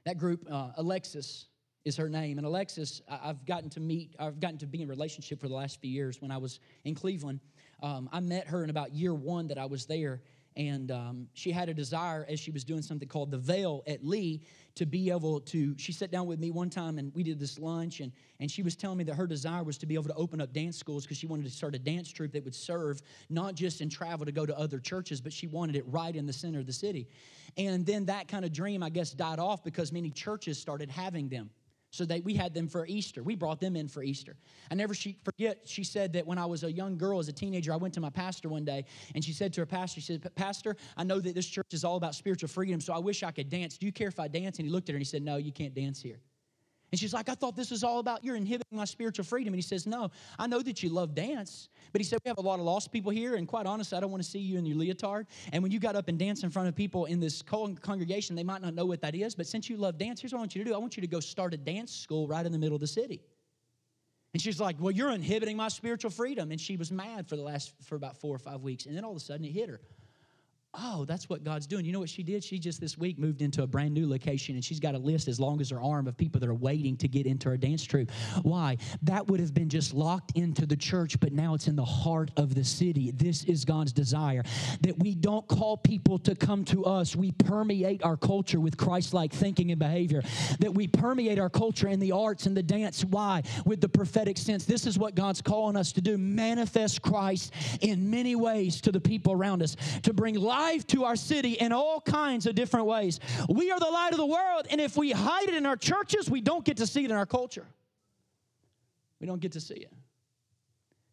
That group, uh, Alexis, is her name. And Alexis, I've gotten to meet, I've gotten to be in relationship for the last few years. When I was in Cleveland, um, I met her in about year one that I was there. And um, she had a desire as she was doing something called the Veil at Lee to be able to. She sat down with me one time and we did this lunch, and, and she was telling me that her desire was to be able to open up dance schools because she wanted to start a dance troupe that would serve not just in travel to go to other churches, but she wanted it right in the center of the city. And then that kind of dream, I guess, died off because many churches started having them. So that we had them for Easter. We brought them in for Easter. I never forget, she said that when I was a young girl, as a teenager, I went to my pastor one day and she said to her pastor, she said, Pastor, I know that this church is all about spiritual freedom, so I wish I could dance. Do you care if I dance? And he looked at her and he said, No, you can't dance here. And she's like, I thought this was all about you're inhibiting my spiritual freedom. And he says, No, I know that you love dance. But he said, We have a lot of lost people here. And quite honestly, I don't want to see you in your leotard. And when you got up and danced in front of people in this congregation, they might not know what that is. But since you love dance, here's what I want you to do I want you to go start a dance school right in the middle of the city. And she's like, Well, you're inhibiting my spiritual freedom. And she was mad for the last, for about four or five weeks. And then all of a sudden it hit her oh, that's what God's doing. You know what she did? She just this week moved into a brand new location and she's got a list as long as her arm of people that are waiting to get into her dance troupe. Why? That would have been just locked into the church, but now it's in the heart of the city. This is God's desire that we don't call people to come to us. We permeate our culture with Christ like thinking and behavior, that we permeate our culture in the arts and the dance. Why? With the prophetic sense. This is what God's calling us to do manifest Christ in many ways to the people around us, to bring life life to our city in all kinds of different ways. We are the light of the world, and if we hide it in our churches, we don't get to see it in our culture. We don't get to see it.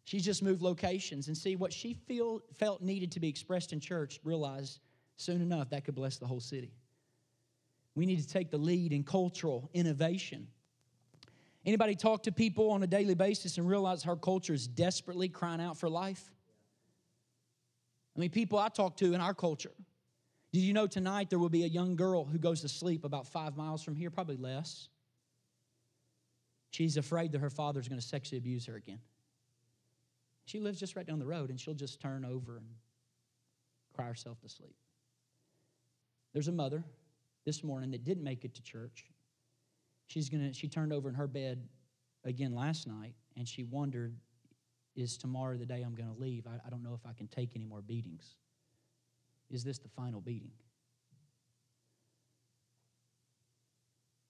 She's just moved locations and see what she feel, felt needed to be expressed in church, realized soon enough that could bless the whole city. We need to take the lead in cultural innovation. Anybody talk to people on a daily basis and realize our culture is desperately crying out for life? I mean, people I talk to in our culture. Did you know tonight there will be a young girl who goes to sleep about five miles from here, probably less? She's afraid that her father's going to sexually abuse her again. She lives just right down the road, and she'll just turn over and cry herself to sleep. There's a mother this morning that didn't make it to church. She's gonna, she turned over in her bed again last night, and she wondered is tomorrow the day I'm going to leave? I, I don't know if I can take any more beatings. Is this the final beating?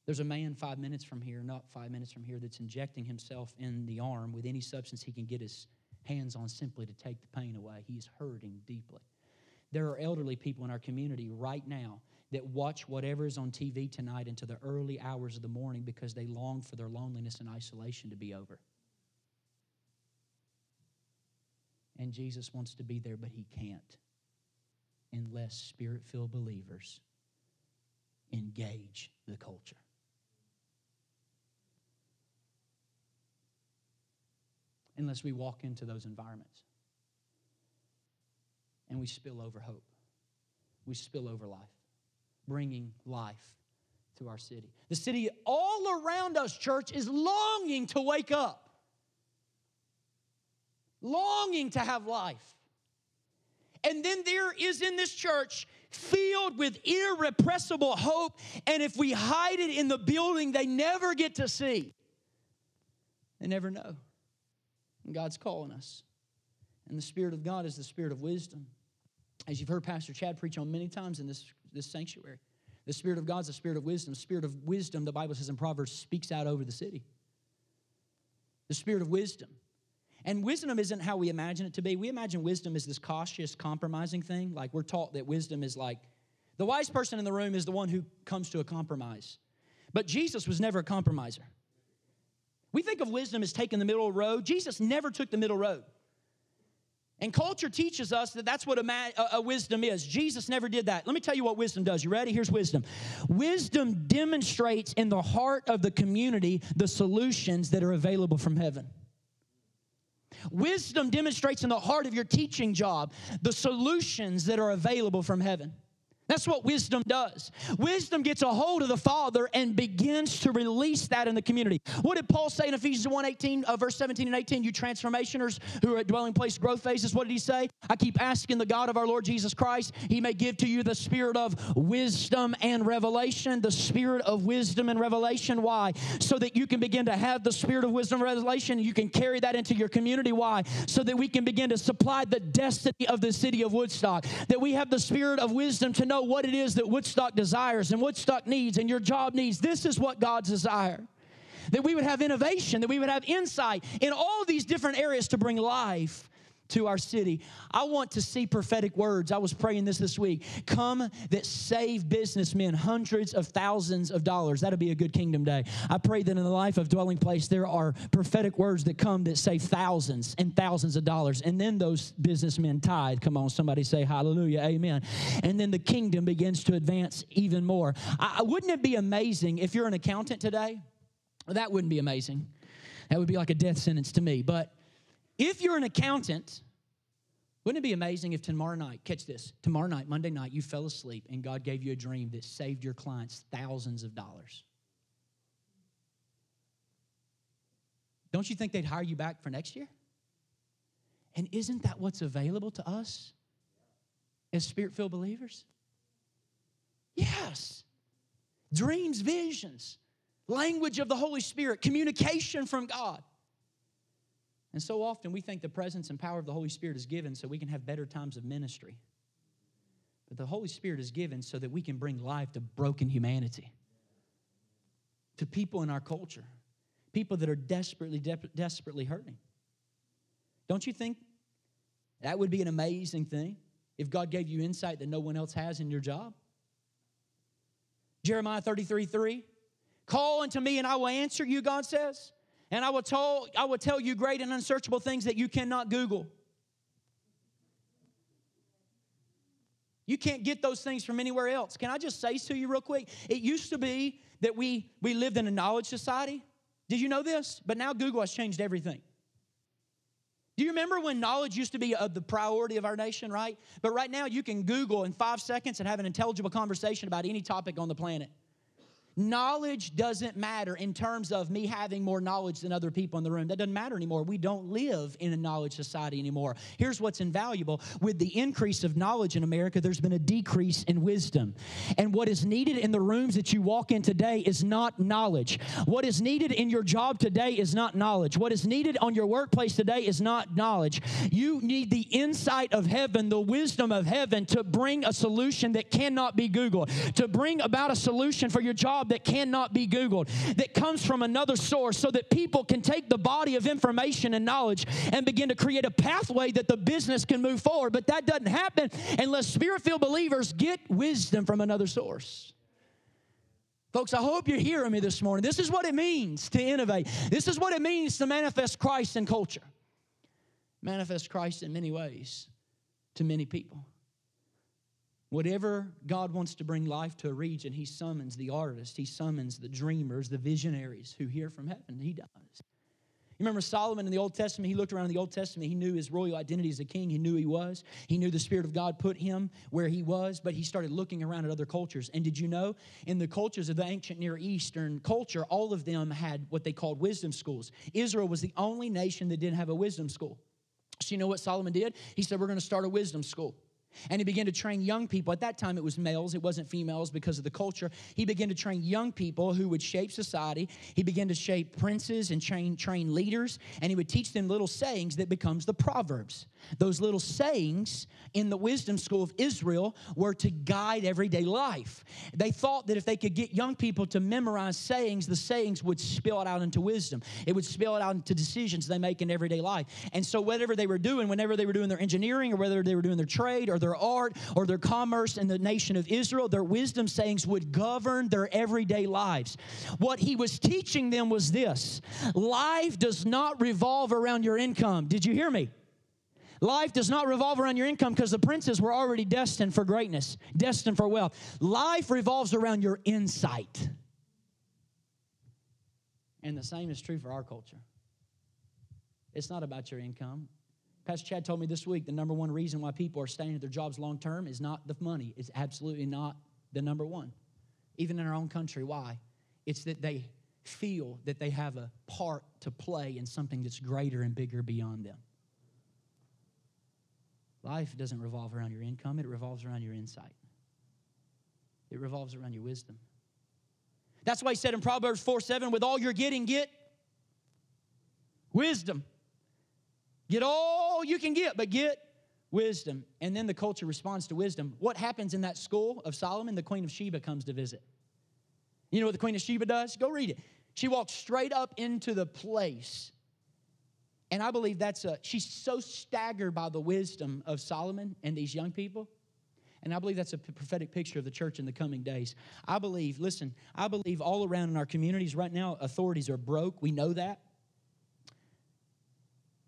There's a man five minutes from here, not five minutes from here, that's injecting himself in the arm with any substance he can get his hands on simply to take the pain away. He's hurting deeply. There are elderly people in our community right now that watch whatever is on TV tonight into the early hours of the morning because they long for their loneliness and isolation to be over. And Jesus wants to be there, but he can't unless spirit filled believers engage the culture. Unless we walk into those environments and we spill over hope, we spill over life, bringing life to our city. The city all around us, church, is longing to wake up longing to have life. And then there is in this church filled with irrepressible hope. And if we hide it in the building, they never get to see. They never know. And God's calling us. And the Spirit of God is the Spirit of wisdom. As you've heard Pastor Chad preach on many times in this, this sanctuary, the Spirit of God is the Spirit of wisdom. Spirit of wisdom, the Bible says in Proverbs, speaks out over the city. The Spirit of wisdom. And wisdom isn't how we imagine it to be. We imagine wisdom is this cautious, compromising thing. Like we're taught that wisdom is like the wise person in the room is the one who comes to a compromise. But Jesus was never a compromiser. We think of wisdom as taking the middle road. Jesus never took the middle road. And culture teaches us that that's what a, a, wisdom is. Jesus never did that. Let me tell you what wisdom does. You ready? Here's wisdom. Wisdom demonstrates in the heart of the community the solutions that are available from heaven. Wisdom demonstrates in the heart of your teaching job the solutions that are available from heaven. That's what wisdom does. Wisdom gets a hold of the Father and begins to release that in the community. What did Paul say in Ephesians 1 18, uh, verse 17 and 18? You transformationers who are at dwelling place growth phases, what did he say? I keep asking the God of our Lord Jesus Christ, he may give to you the spirit of wisdom and revelation. The spirit of wisdom and revelation. Why? So that you can begin to have the spirit of wisdom and revelation. You can carry that into your community. Why? So that we can begin to supply the destiny of the city of Woodstock. That we have the spirit of wisdom to know know what it is that Woodstock desires and Woodstock needs and your job needs. This is what God's desire. That we would have innovation, that we would have insight in all these different areas to bring life to our city. I want to see prophetic words. I was praying this this week. Come that save businessmen hundreds of thousands of dollars. That'll be a good kingdom day. I pray that in the life of Dwelling Place, there are prophetic words that come that save thousands and thousands of dollars. And then those businessmen tithe. Come on, somebody say hallelujah, amen. And then the kingdom begins to advance even more. I, wouldn't it be amazing if you're an accountant today? That wouldn't be amazing. That would be like a death sentence to me. But if you're an accountant, wouldn't it be amazing if tomorrow night, catch this, tomorrow night, Monday night, you fell asleep and God gave you a dream that saved your clients thousands of dollars? Don't you think they'd hire you back for next year? And isn't that what's available to us as spirit filled believers? Yes. Dreams, visions, language of the Holy Spirit, communication from God. And so often we think the presence and power of the Holy Spirit is given so we can have better times of ministry. But the Holy Spirit is given so that we can bring life to broken humanity, to people in our culture, people that are desperately, de- desperately hurting. Don't you think that would be an amazing thing if God gave you insight that no one else has in your job? Jeremiah 33 3. Call unto me and I will answer you, God says. And I will tell, I will tell you great and unsearchable things that you cannot Google. You can't get those things from anywhere else. Can I just say to you real quick? It used to be that we, we lived in a knowledge society. Did you know this? But now Google has changed everything. Do you remember when knowledge used to be of the priority of our nation, right? But right now you can Google in five seconds and have an intelligible conversation about any topic on the planet. Knowledge doesn't matter in terms of me having more knowledge than other people in the room. That doesn't matter anymore. We don't live in a knowledge society anymore. Here's what's invaluable with the increase of knowledge in America, there's been a decrease in wisdom. And what is needed in the rooms that you walk in today is not knowledge. What is needed in your job today is not knowledge. What is needed on your workplace today is not knowledge. You need the insight of heaven, the wisdom of heaven to bring a solution that cannot be Googled, to bring about a solution for your job that cannot be Googled, that comes from another source, so that people can take the body of information and knowledge and begin to create a pathway that the business can move forward. But that doesn't happen unless spirit filled believers get wisdom from another source. Folks, I hope you're hearing me this morning. This is what it means to innovate. This is what it means to manifest Christ in culture. Manifest Christ in many ways to many people. Whatever God wants to bring life to a region, He summons the artists, He summons the dreamers, the visionaries who hear from heaven. He does. You remember Solomon in the Old Testament? He looked around in the Old Testament. He knew his royal identity as a king. He knew he was. He knew the Spirit of God put him where he was, but he started looking around at other cultures. And did you know, in the cultures of the ancient Near Eastern culture, all of them had what they called wisdom schools. Israel was the only nation that didn't have a wisdom school. So, you know what Solomon did? He said, We're going to start a wisdom school. And he began to train young people. At that time, it was males, it wasn't females because of the culture. He began to train young people who would shape society. He began to shape princes and train, train leaders, and he would teach them little sayings that becomes the Proverbs. Those little sayings in the wisdom school of Israel were to guide everyday life. They thought that if they could get young people to memorize sayings, the sayings would spill it out into wisdom. It would spill it out into decisions they make in everyday life. And so, whatever they were doing, whenever they were doing their engineering or whether they were doing their trade or their art or their commerce in the nation of Israel, their wisdom sayings would govern their everyday lives. What he was teaching them was this life does not revolve around your income. Did you hear me? Life does not revolve around your income because the princes were already destined for greatness, destined for wealth. Life revolves around your insight. And the same is true for our culture. It's not about your income. Pastor Chad told me this week the number one reason why people are staying at their jobs long term is not the money. It's absolutely not the number one. Even in our own country, why? It's that they feel that they have a part to play in something that's greater and bigger beyond them. Life doesn't revolve around your income, it revolves around your insight, it revolves around your wisdom. That's why he said in Proverbs 4 7, with all you're getting, get wisdom. Get all you can get, but get wisdom. And then the culture responds to wisdom. What happens in that school of Solomon? The Queen of Sheba comes to visit. You know what the Queen of Sheba does? Go read it. She walks straight up into the place. And I believe that's a, she's so staggered by the wisdom of Solomon and these young people. And I believe that's a prophetic picture of the church in the coming days. I believe, listen, I believe all around in our communities right now, authorities are broke. We know that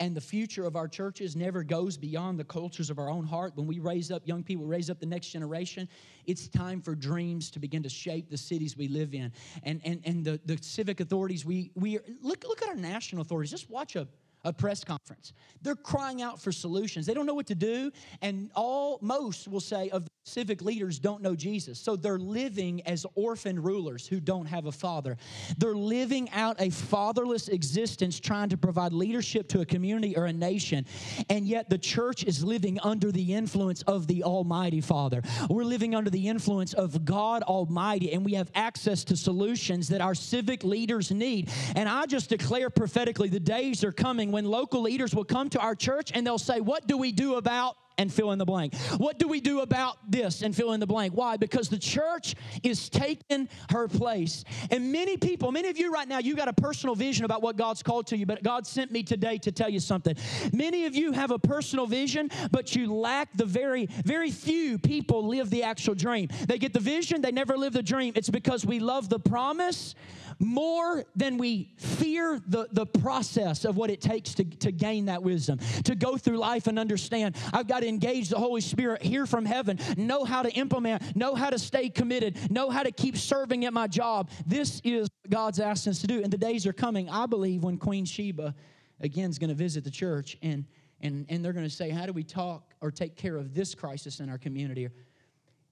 and the future of our churches never goes beyond the cultures of our own heart. When we raise up young people, raise up the next generation, it's time for dreams to begin to shape the cities we live in. And, and, and the, the civic authorities, we, we look, look at our national authorities. Just watch a, a press conference. They're crying out for solutions. They don't know what to do, and all most will say of civic leaders don't know Jesus. So they're living as orphan rulers who don't have a father. They're living out a fatherless existence trying to provide leadership to a community or a nation. And yet the church is living under the influence of the Almighty Father. We're living under the influence of God Almighty and we have access to solutions that our civic leaders need. And I just declare prophetically the days are coming when local leaders will come to our church and they'll say, "What do we do about and fill in the blank. What do we do about this and fill in the blank? Why? Because the church is taking her place. And many people, many of you right now, you got a personal vision about what God's called to you, but God sent me today to tell you something. Many of you have a personal vision, but you lack the very, very few people live the actual dream. They get the vision, they never live the dream. It's because we love the promise more than we fear the, the process of what it takes to, to gain that wisdom, to go through life and understand. I've got to engage the Holy Spirit, hear from heaven, know how to implement, know how to stay committed, know how to keep serving at my job. This is what God's asked us to do. And the days are coming, I believe, when Queen Sheba again is going to visit the church and and, and they're going to say, How do we talk or take care of this crisis in our community?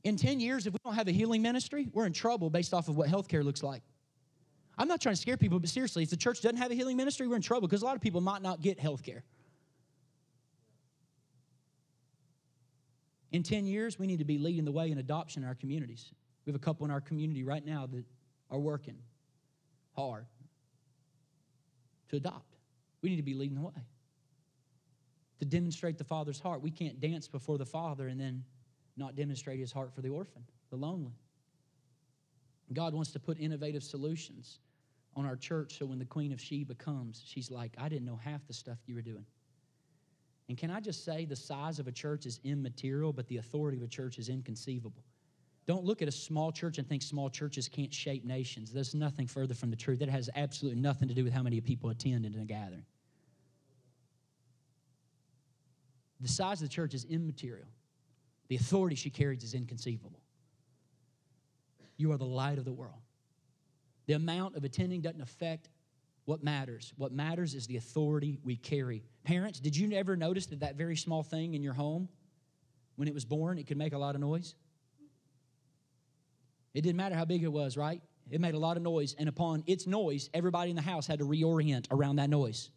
In 10 years, if we don't have a healing ministry, we're in trouble based off of what healthcare looks like. I'm not trying to scare people, but seriously, if the church doesn't have a healing ministry, we're in trouble because a lot of people might not get health In 10 years, we need to be leading the way in adoption in our communities. We have a couple in our community right now that are working hard to adopt. We need to be leading the way to demonstrate the Father's heart. We can't dance before the Father and then not demonstrate his heart for the orphan, the lonely. God wants to put innovative solutions on our church so when the Queen of Sheba comes, she's like, I didn't know half the stuff you were doing. And can I just say, the size of a church is immaterial, but the authority of a church is inconceivable. Don't look at a small church and think small churches can't shape nations. There's nothing further from the truth. That has absolutely nothing to do with how many people attend in a gathering. The size of the church is immaterial. The authority she carries is inconceivable. You are the light of the world. The amount of attending doesn't affect what matters. What matters is the authority we carry. Parents, did you ever notice that that very small thing in your home, when it was born, it could make a lot of noise? It didn't matter how big it was, right? It made a lot of noise, and upon its noise, everybody in the house had to reorient around that noise.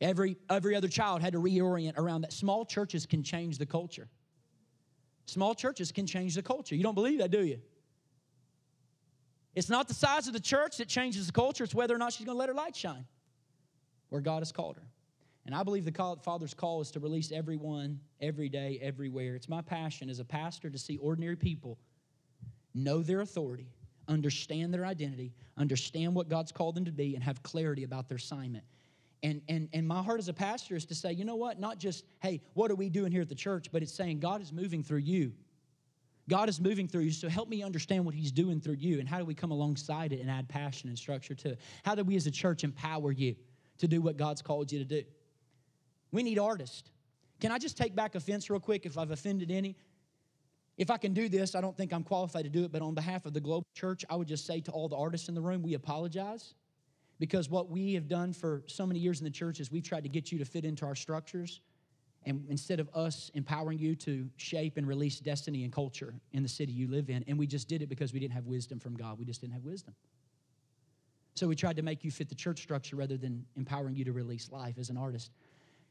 Every, every other child had to reorient around that. Small churches can change the culture. Small churches can change the culture. You don't believe that, do you? It's not the size of the church that changes the culture, it's whether or not she's going to let her light shine where God has called her. And I believe the Father's call is to release everyone, every day, everywhere. It's my passion as a pastor to see ordinary people know their authority, understand their identity, understand what God's called them to be, and have clarity about their assignment. And, and, and my heart as a pastor is to say, you know what? Not just, hey, what are we doing here at the church? But it's saying God is moving through you. God is moving through you, so help me understand what He's doing through you and how do we come alongside it and add passion and structure to it? How do we as a church empower you to do what God's called you to do? We need artists. Can I just take back offense real quick if I've offended any? If I can do this, I don't think I'm qualified to do it, but on behalf of the global church, I would just say to all the artists in the room, we apologize Because what we have done for so many years in the church is we've tried to get you to fit into our structures. And instead of us empowering you to shape and release destiny and culture in the city you live in, and we just did it because we didn't have wisdom from God. We just didn't have wisdom. So we tried to make you fit the church structure rather than empowering you to release life as an artist.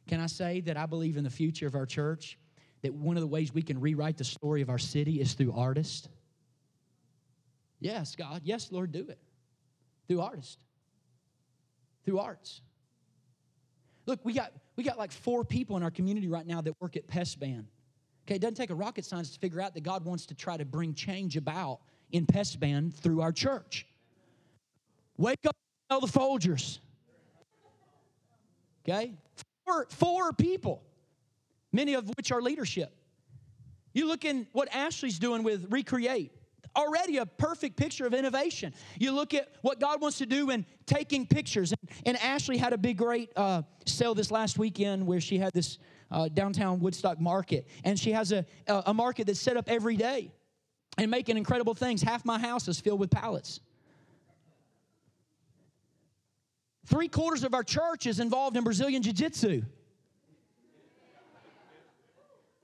Can I say that I believe in the future of our church that one of the ways we can rewrite the story of our city is through artists? Yes, God. Yes, Lord, do it. Through artists. Through arts. Look, we got we got like four people in our community right now that work at Pest PestBan. Okay, it doesn't take a rocket scientist to figure out that God wants to try to bring change about in Pest PestBan through our church. Wake up, tell the Folgers. Okay, four, four people, many of which are leadership. You look in what Ashley's doing with Recreate already a perfect picture of innovation. You look at what God wants to do in taking pictures. And, Ashley had a big, great uh, sale this last weekend where she had this uh, downtown Woodstock market. And she has a, a market that's set up every day and making incredible things. Half my house is filled with pallets. Three quarters of our church is involved in Brazilian Jiu Jitsu.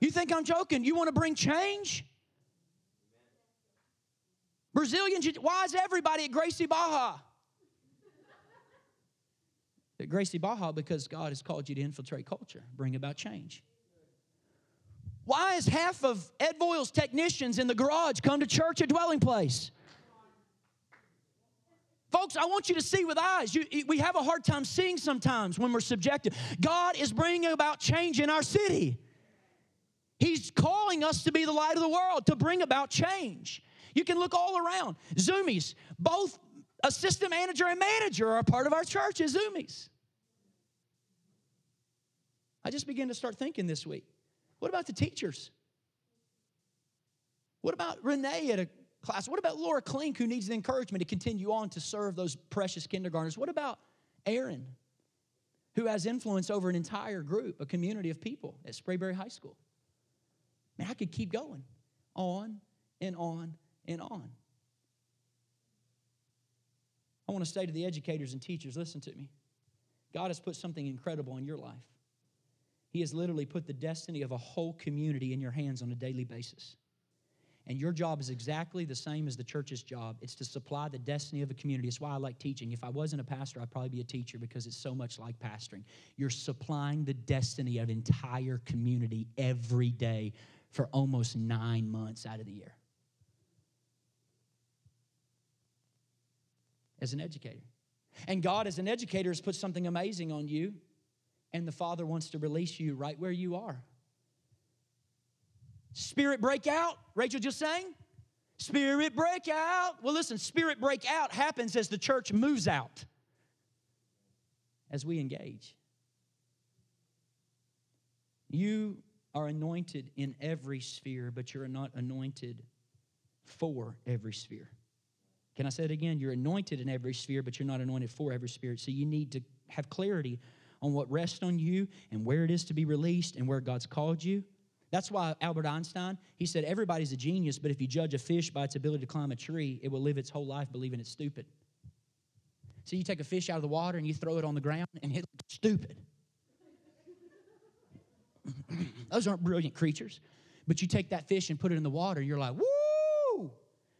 You think I'm joking? You want to bring change? Brazilian, why is everybody at Gracie Barra? At Gracie Barra, because God has called you to infiltrate culture, bring about change. Why is half of Ed Voyles' technicians in the garage come to church at Dwelling Place? Folks, I want you to see with eyes. You, we have a hard time seeing sometimes when we're subjective. God is bringing about change in our city. He's calling us to be the light of the world, to bring about change. You can look all around. Zoomies, both assistant manager and manager are a part of our church as Zoomies. I just began to start thinking this week what about the teachers? What about Renee at a class? What about Laura Klink, who needs the encouragement to continue on to serve those precious kindergartners? What about Aaron, who has influence over an entire group, a community of people at Sprayberry High School? Man, I could keep going on and on and on. I want to say to the educators and teachers listen to me. God has put something incredible in your life. He has literally put the destiny of a whole community in your hands on a daily basis. And your job is exactly the same as the church's job. It's to supply the destiny of a community. It's why I like teaching. If I wasn't a pastor, I'd probably be a teacher because it's so much like pastoring. You're supplying the destiny of an entire community every day for almost nine months out of the year. As an educator. And God, as an educator, has put something amazing on you, and the Father wants to release you right where you are. Spirit break out, Rachel just sang. Spirit break out. Well, listen, spirit break out happens as the church moves out, as we engage. You are anointed in every sphere, but you're not anointed for every sphere. Can I say it again? You're anointed in every sphere, but you're not anointed for every spirit. So you need to have clarity on what rests on you and where it is to be released and where God's called you. That's why Albert Einstein, he said, everybody's a genius, but if you judge a fish by its ability to climb a tree, it will live its whole life believing it's stupid. So you take a fish out of the water and you throw it on the ground and it looks stupid. Those aren't brilliant creatures. But you take that fish and put it in the water, you're like, woo!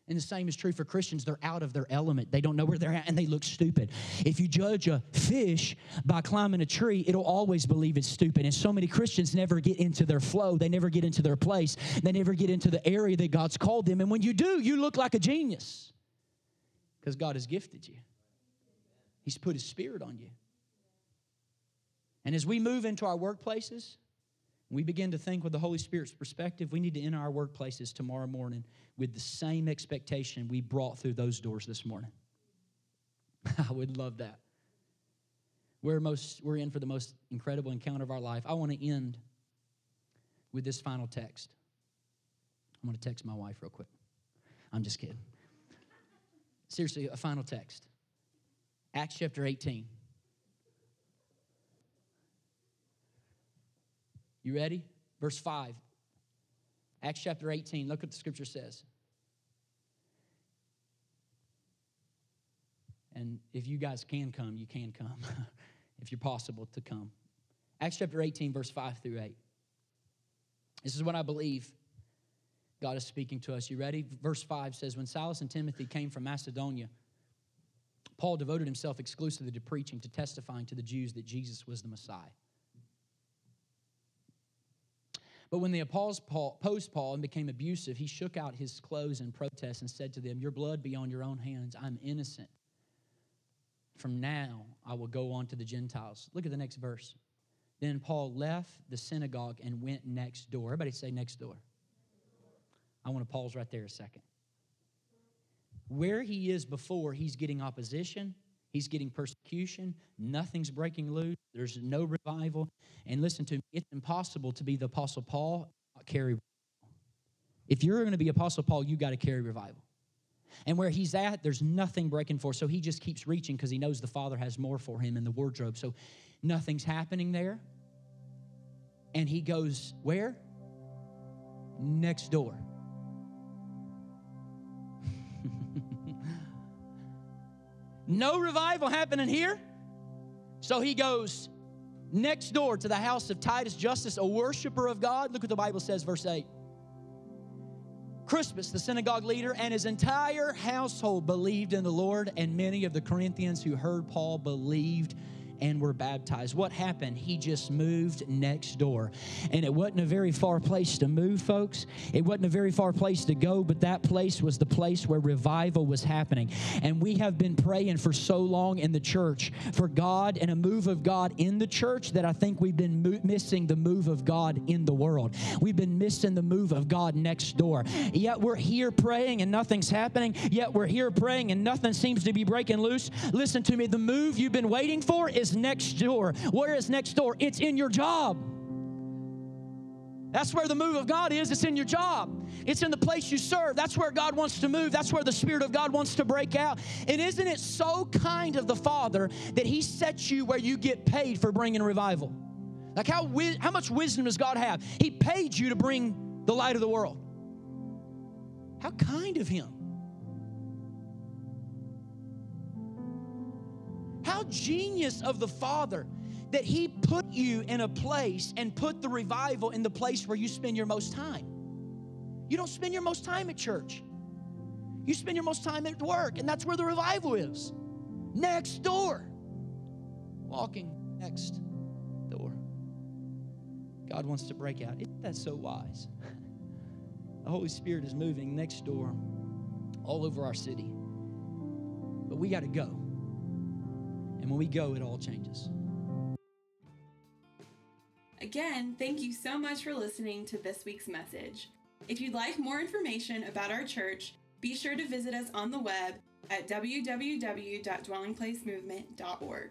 And the same is true for Christians. They're out of their element. They don't know where they're at and they look stupid. If you judge a fish by climbing a tree, it'll always believe it's stupid. And so many Christians never get into their flow. They never get into their place. They never get into the area that God's called them. And when you do, you look like a genius because God has gifted you, He's put His Spirit on you. And as we move into our workplaces, we begin to think with the Holy Spirit's perspective, we need to enter our workplaces tomorrow morning with the same expectation we brought through those doors this morning. I would love that. We're, most, we're in for the most incredible encounter of our life. I want to end with this final text. I'm going to text my wife real quick. I'm just kidding. Seriously, a final text Acts chapter 18. You ready? Verse 5. Acts chapter 18. Look what the scripture says. And if you guys can come, you can come, if you're possible to come. Acts chapter 18, verse 5 through 8. This is what I believe God is speaking to us. You ready? Verse 5 says When Silas and Timothy came from Macedonia, Paul devoted himself exclusively to preaching, to testifying to the Jews that Jesus was the Messiah. But when the opposed Paul, opposed Paul and became abusive, he shook out his clothes in protest and said to them, Your blood be on your own hands. I'm innocent. From now I will go on to the Gentiles. Look at the next verse. Then Paul left the synagogue and went next door. Everybody say next door. I want to pause right there a second. Where he is before, he's getting opposition, he's getting persecution, nothing's breaking loose, there's no revival. And listen to me, it's impossible to be the Apostle Paul, carry. If you're going to be Apostle Paul, you got to carry revival. And where he's at, there's nothing breaking for. So he just keeps reaching because he knows the Father has more for him in the wardrobe. So nothing's happening there. And he goes, Where? Next door. No revival happening here. So he goes next door to the house of Titus Justus, a worshiper of God. Look what the Bible says, verse 8. Crispus, the synagogue leader, and his entire household believed in the Lord, and many of the Corinthians who heard Paul believed and were baptized. What happened? He just moved next door. And it wasn't a very far place to move, folks. It wasn't a very far place to go, but that place was the place where revival was happening. And we have been praying for so long in the church for God and a move of God in the church that I think we've been mo- missing the move of God in the world. We've been missing the move of God next door. Yet we're here praying and nothing's happening. Yet we're here praying and nothing seems to be breaking loose. Listen to me, the move you've been waiting for next door. Where is next door? It's in your job. That's where the move of God is. It's in your job. It's in the place you serve. That's where God wants to move. That's where the Spirit of God wants to break out. And isn't it so kind of the Father that He sets you where you get paid for bringing revival? Like, how, how much wisdom does God have? He paid you to bring the light of the world. How kind of Him. Genius of the Father that He put you in a place and put the revival in the place where you spend your most time. You don't spend your most time at church, you spend your most time at work, and that's where the revival is. Next door. Walking next door. God wants to break out. Isn't that so wise? The Holy Spirit is moving next door all over our city. But we got to go. And when we go, it all changes. Again, thank you so much for listening to this week's message. If you'd like more information about our church, be sure to visit us on the web at www.dwellingplacemovement.org.